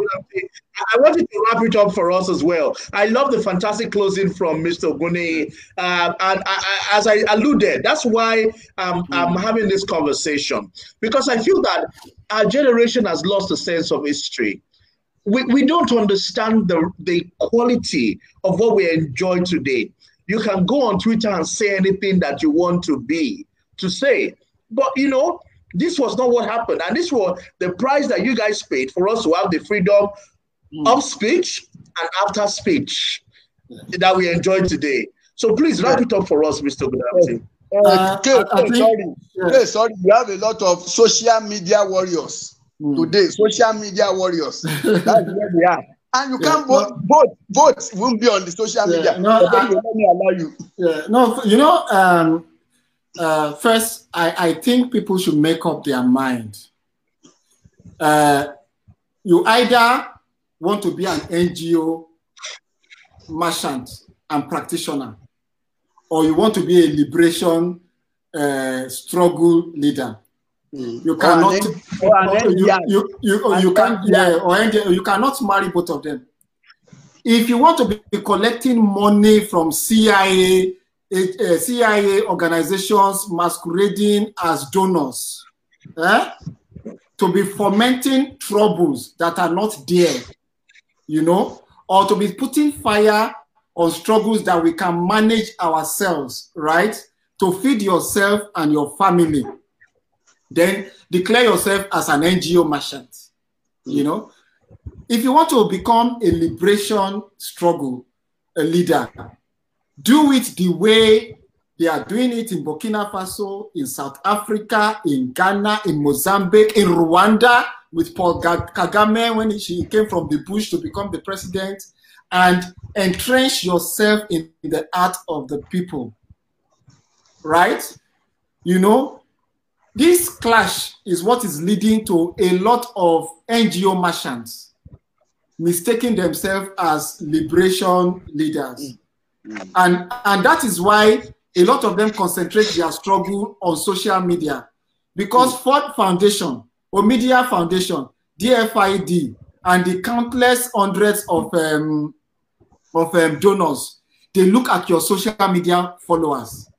Speaker 1: I wanted to wrap it up for us as well. I love the fantastic closing from Mr. Gune. Uh, and I, I, as I alluded, that's why um, mm. I'm having this conversation because I feel that our generation has lost a sense of history. We, we don't understand the, the quality of what we enjoy today. You can go on Twitter and say anything that you want to be, to say, But you know, this was not what happened. And this was the price that you guys paid for us to have the freedom mm. Of speech and after speech that we enjoy today. So please wrap it up for us, Mr. Ogundamisi.
Speaker 2: Uh, uh, okay, sorry. Yeah. sorry, we have a lot of social media warriors mm. today. Social media warriors. That's where we are. And you yeah, can't vote. No, vote. Vote won't be on the social yeah, media. No, I, let me allow you.
Speaker 3: Yeah, no, you know, um, uh, first, I, I think people should make up their mind. Uh, you either want to be an NGO merchant and practitioner, or you want to be a liberation uh, struggle leader. Mm. You cannot. you, you, you, you, can yeah, or you cannot marry both of them. If you want to be collecting money from CIA, uh, CIA organizations masquerading as donors, eh? to be fomenting troubles that are not there, you know, or to be putting fire on struggles that we can manage ourselves, right? To feed yourself and your family. Then declare yourself as an NGO merchant. You know, if you want to become a liberation struggle, a leader, do it the way they are doing it in Burkina Faso, in South Africa, in Ghana, in Mozambique, in Rwanda, with Paul Kagame when he came from the bush to become the president, and entrench yourself in the heart of the people. Right? You know, this clash is what is leading to a lot of NGO merchants mistaking themselves as liberation leaders. Mm. And, and that is why a lot of them concentrate their struggle on social media. Because mm. Ford Foundation, Omidyar Foundation, DFID, and the countless hundreds of um, of um, donors, they look at your social media followers.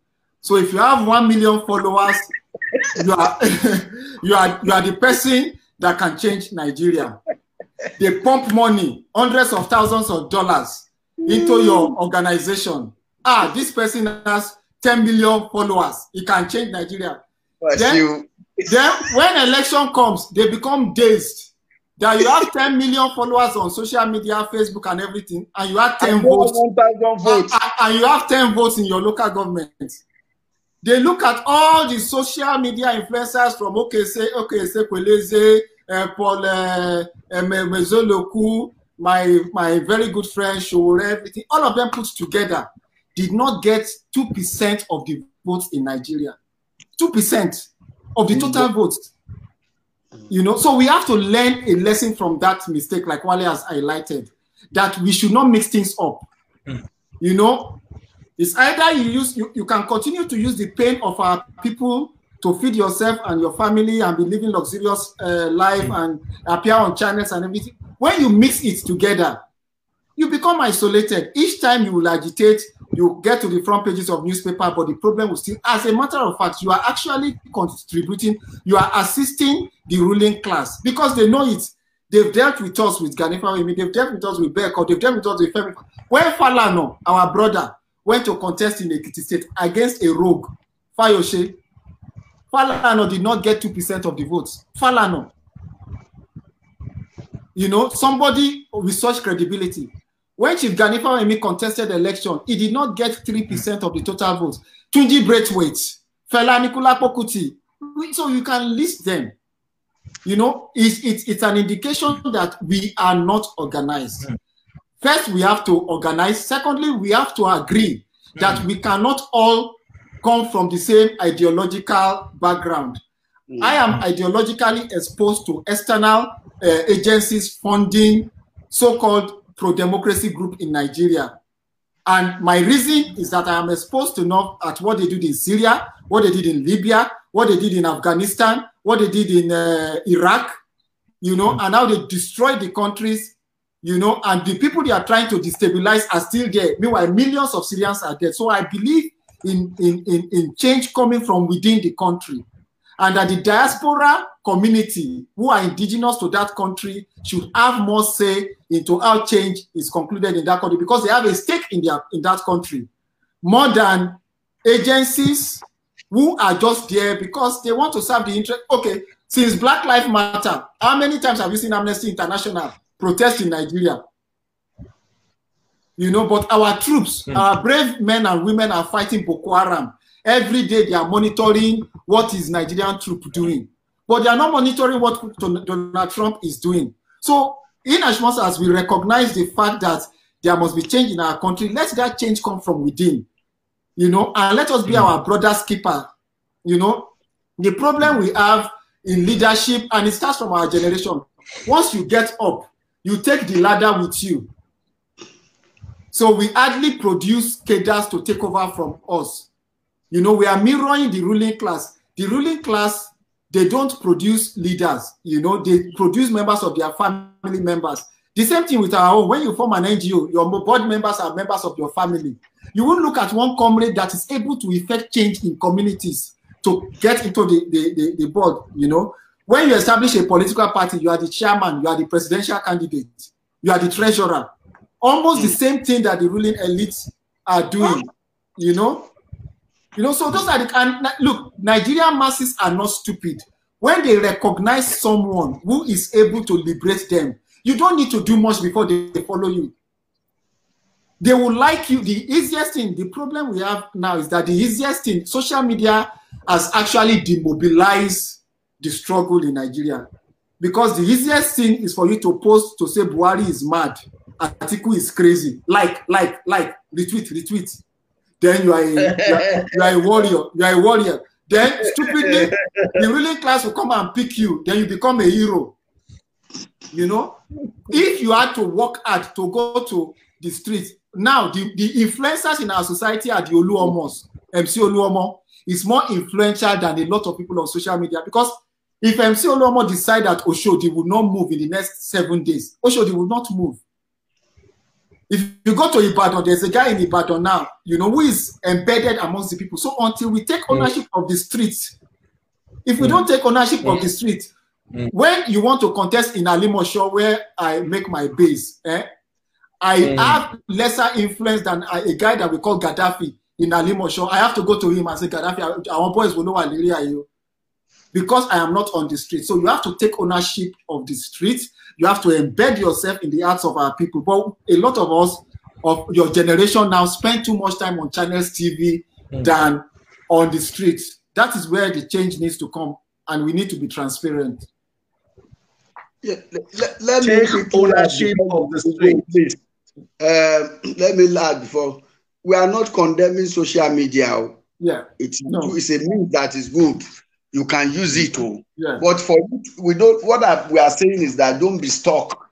Speaker 3: So if you have one million followers, you are you are you are the person that can change Nigeria. They pump money, hundreds of thousands of dollars into your organization. Ah, this person has 10 million followers. He can change Nigeria. Then, then when election comes, they become dazed that you have 10 million followers on social media, Facebook, and everything, and you have 10 votes, votes. And, and, you have 10 votes in your local government. They look at all the social media influencers from OKC, OKC, Kweleze, uh, Paul uh, Mezoloku, my, my very good friend, Shore, everything, all of them put together did not get 2% of the votes in Nigeria. 2% of the total votes. You know, so we have to learn a lesson from that mistake, like Wale has highlighted, that we should not mix things up. Mm. You know, it's either you use you, you can continue to use the pain of our people to feed yourself and your family and be living luxurious uh, life mm. and appear on channels and everything. When you mix it together, you become isolated. Each time you will agitate, you get to the front pages of newspaper, but the problem will still, as a matter of fact, you are actually contributing, you are assisting the ruling class because they know it. They've dealt with us with Ganifa they've dealt with us with Beko, they've dealt with us with Femi. When Falano, our brother, went to contest in Ekiti State against a rogue, Fayose, Falano did not get 2% of the votes. Falano. You know, somebody with such credibility. When Chief Gani Fawehinmi contested the election, he did not get 3% hmm. of the total votes. Tunji Braithwaite, Fela Anikulapo Kuti. So you can list them. You know, it's, it's, it's an indication that we are not organized. Hmm. First, we have to organize. Secondly, we have to agree hmm. that we cannot all come from the same ideological background. I am ideologically exposed to external uh, agencies funding so-called pro-democracy group in Nigeria. And my reason is that I am exposed to know at what they did in Syria, what they did in Libya, what they did in Afghanistan, what they did in uh, Iraq, you know, and how they destroyed the countries, you know, and the people they are trying to destabilize are still there. Meanwhile, millions of Syrians are dead. So I believe in, in, in, in change coming from within the country and that the diaspora community who are indigenous to that country should have more say into how change is concluded in that country because they have a stake in their in that country more than agencies who are just there because they want to serve the interest. Okay, since Black Lives Matter, how many times have you seen Amnesty International protest in Nigeria? You know, but our troops, mm. our brave men and women are fighting Boko Haram. Every day they are monitoring what is Nigerian troop doing. But they are not monitoring what Donald Trump is doing. So in as much as we recognize the fact that there must be change in our country, let that change come from within. You know, and let us be mm. our brother's keeper. You know, the problem we have in leadership, and it starts from our generation. Once you get up, you take the ladder with you. So we hardly produce cadres to take over from us. You know, we are mirroring the ruling class. The ruling class, they don't produce leaders. You know, they produce members of their family members. The same thing with our own. When you form an NGO, your board members are members of your family. You will look at one comrade that is able to effect change in communities to get into the, the, the, the board, you know. When you establish a political party, you are the chairman, you are the presidential candidate, you are the treasurer. Almost the same thing that the ruling elites are doing, you know. You know, so those are the and look, Nigerian masses are not stupid. When they recognize someone who is able to liberate them, you don't need to do much before they follow you. They will like you. The easiest thing, the problem we have now is that the easiest thing, social media has actually demobilized the struggle in Nigeria. Because the easiest thing is for you to post to say Buhari is mad, Atiku is crazy. Like, like, like, retweet, retweet. Then you are a, you are, you are a warrior. You are a warrior. Then stupidly, the ruling class will come and pick you. Then you become a hero. You know, if you had to work hard to go to the streets, now the, the influencers in our society are the Oluomos, MC Oluomo is more influential than a lot of people on social media because if MC Oluomo decide that Oshodi will not move in the next seven days, Oshodi will not move. If you go to Ibadan, there's a guy in Ibadan now, you know, who is embedded amongst the people. So until we take ownership mm. of the streets, if we mm. don't take ownership mm. of the street, mm. when you want to contest in Alimosho, where I make my base, eh, I mm. have lesser influence than a, a guy that we call Gaddafi in Alimosho, I have to go to him and say, Gaddafi, our boys will know area you because I am not on the street. So you have to take ownership of the street. You have to embed yourself in the hearts of our people. But a lot of us of your generation now spend too much time on channels TV mm. than on the streets. That is where the change needs to come, and we need to be transparent.
Speaker 2: Yeah, let, let take me ownership of the street. Please. Uh, let me add before we are not condemning social media.
Speaker 3: Yeah.
Speaker 2: It's no. it's a means that is good. You can use it. Oh. Yeah. But for we don't what we are saying is that don't be stuck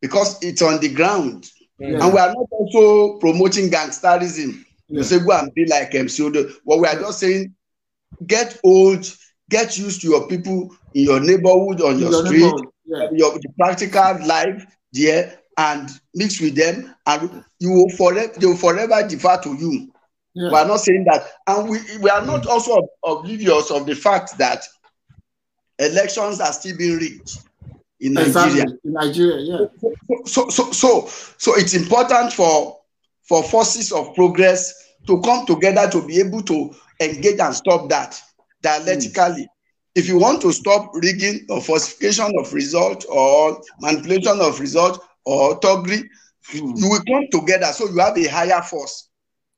Speaker 2: because it's on the ground. Yeah. And we are not also promoting gangsterism. Yeah. You say go and be like MC Odo. What we are just saying, get old, get used to your people in your neighborhood, on your, your street, your practical life there, and mix with them, and you will forever they will forever defer to you. Yeah. We are not saying that, and we we are not also oblivious of the fact that elections are still being rigged in Nigeria.
Speaker 3: Exactly. In Nigeria, yeah.
Speaker 2: So, so, so, so it's important for for forces of progress to come together to be able to engage and stop that dialectically. Mm. If you want to stop rigging or falsification of result or manipulation of result or Togri, mm. you will come together so you have a higher force.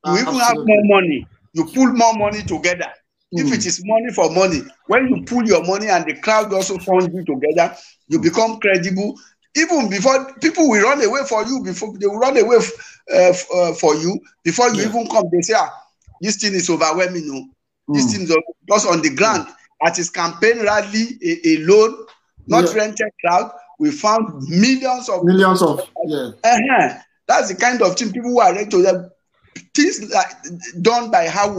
Speaker 2: You uh, even absolutely. have more money. You pull more money together. Mm. If hmm. it is money for money, when you pull your money and the crowd also funds you together, you become credible. Even before people will run away for you, before they will run away uh, uh, for you before you yeah. even come. They say, ah, this thing is overwhelming. No, mm. this thing is just on the ground. At his campaign rally alone, not yeah. rented crowd, we found millions of
Speaker 3: millions of yeah.
Speaker 2: Uh-huh. That's the kind of thing people who are ready to them. Things like done by how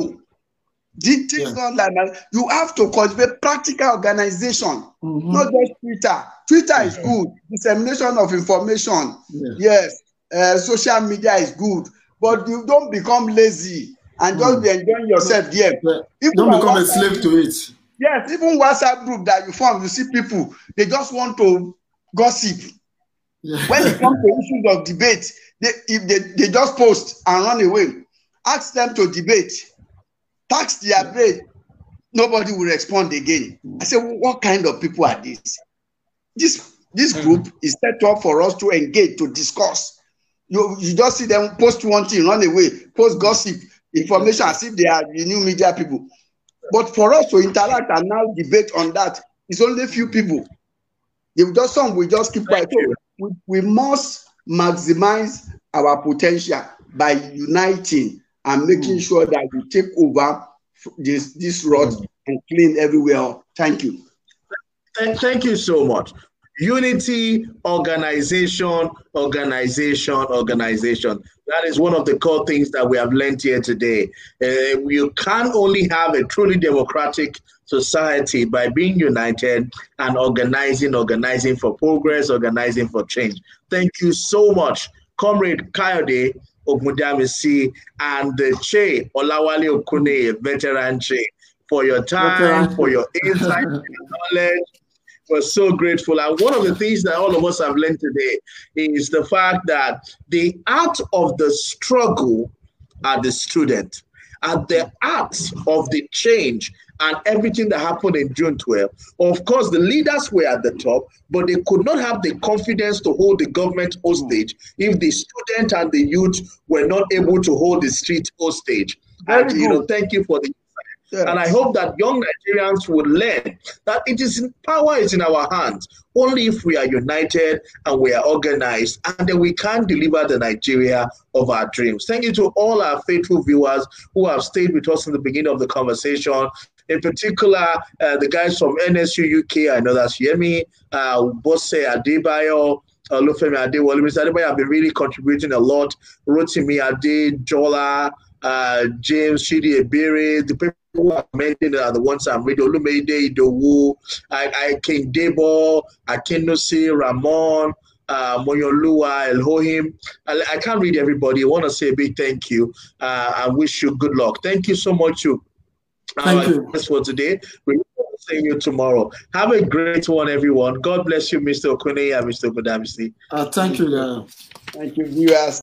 Speaker 2: things yeah. done like that. you have to cultivate practical organization, mm-hmm. not just Twitter. Twitter is good, dissemination of information. Yeah. Yes, uh, social media is good, but you don't become lazy and just mm. be enjoying yourself there.
Speaker 3: Yeah. Don't become a slave to it.
Speaker 2: Yes, even WhatsApp group that you form, you see people, they just want to gossip. Yeah. When it comes to issues of debate, they, if they, they just post and run away, ask them to debate. tax their brain, nobody will respond again. I said, what kind of people are these? This this hmm. group is set up for us to engage, to discuss. You, you just see them post one thing, run away, post gossip, information as if they are the new media people. But for us to interact and now debate on that, it's only a few people. If just some, we just keep quiet. So we, we must maximize our potential by uniting and making mm. sure that we take over this this road mm. and clean everywhere. Thank you.
Speaker 1: Thank you so much. Unity, organization, organization, organization. That is one of the core things that we have learned here today. Uh, you can only have a truly democratic society by being united and organizing, organizing for progress, organizing for change. Thank you so much, Comrade Kayode Ogundamisi and the Che Olawale Okune, veteran Che, for your time, for your insight, knowledge, we're so grateful. And one of the things that all of us have learned today is the fact that the art of the struggle are the student. At the art of the change and everything that happened in June 12, of course, the leaders were at the top, but they could not have the confidence to hold the government hostage if the student and the youth were not able to hold the street hostage. Very and, good. you know, thank you for the Yes. And I hope that young Nigerians will learn that it is in power is in our hands. Only if we are united and we are organized, and then we can deliver the Nigeria of our dreams. Thank you to all our faithful viewers who have stayed with us in the beginning of the conversation. In particular, uh, the guys from NSU UK, I know that's Yemi, uh, Bose Adebayo, uh, Lufemi Adewale, Mr. Adebayo have been really contributing a lot. Rotimi Ade, Jola, uh, James Chidi Ebere, the people who are mentioned are the ones I'm reading. Olumide Idowu, I, I King Debo, Ramon, uh, Moyolua, Elohim. I, I can't read everybody. I want to say a big thank you. Uh, I wish you good luck. Thank you so much. You.
Speaker 3: Thank uh, you.
Speaker 1: for today. We will see you tomorrow. Have a great one, everyone. God bless you, Mr. Okune and Mr. Badamisi.
Speaker 3: Uh, thank you. Uh,
Speaker 2: thank you, viewers.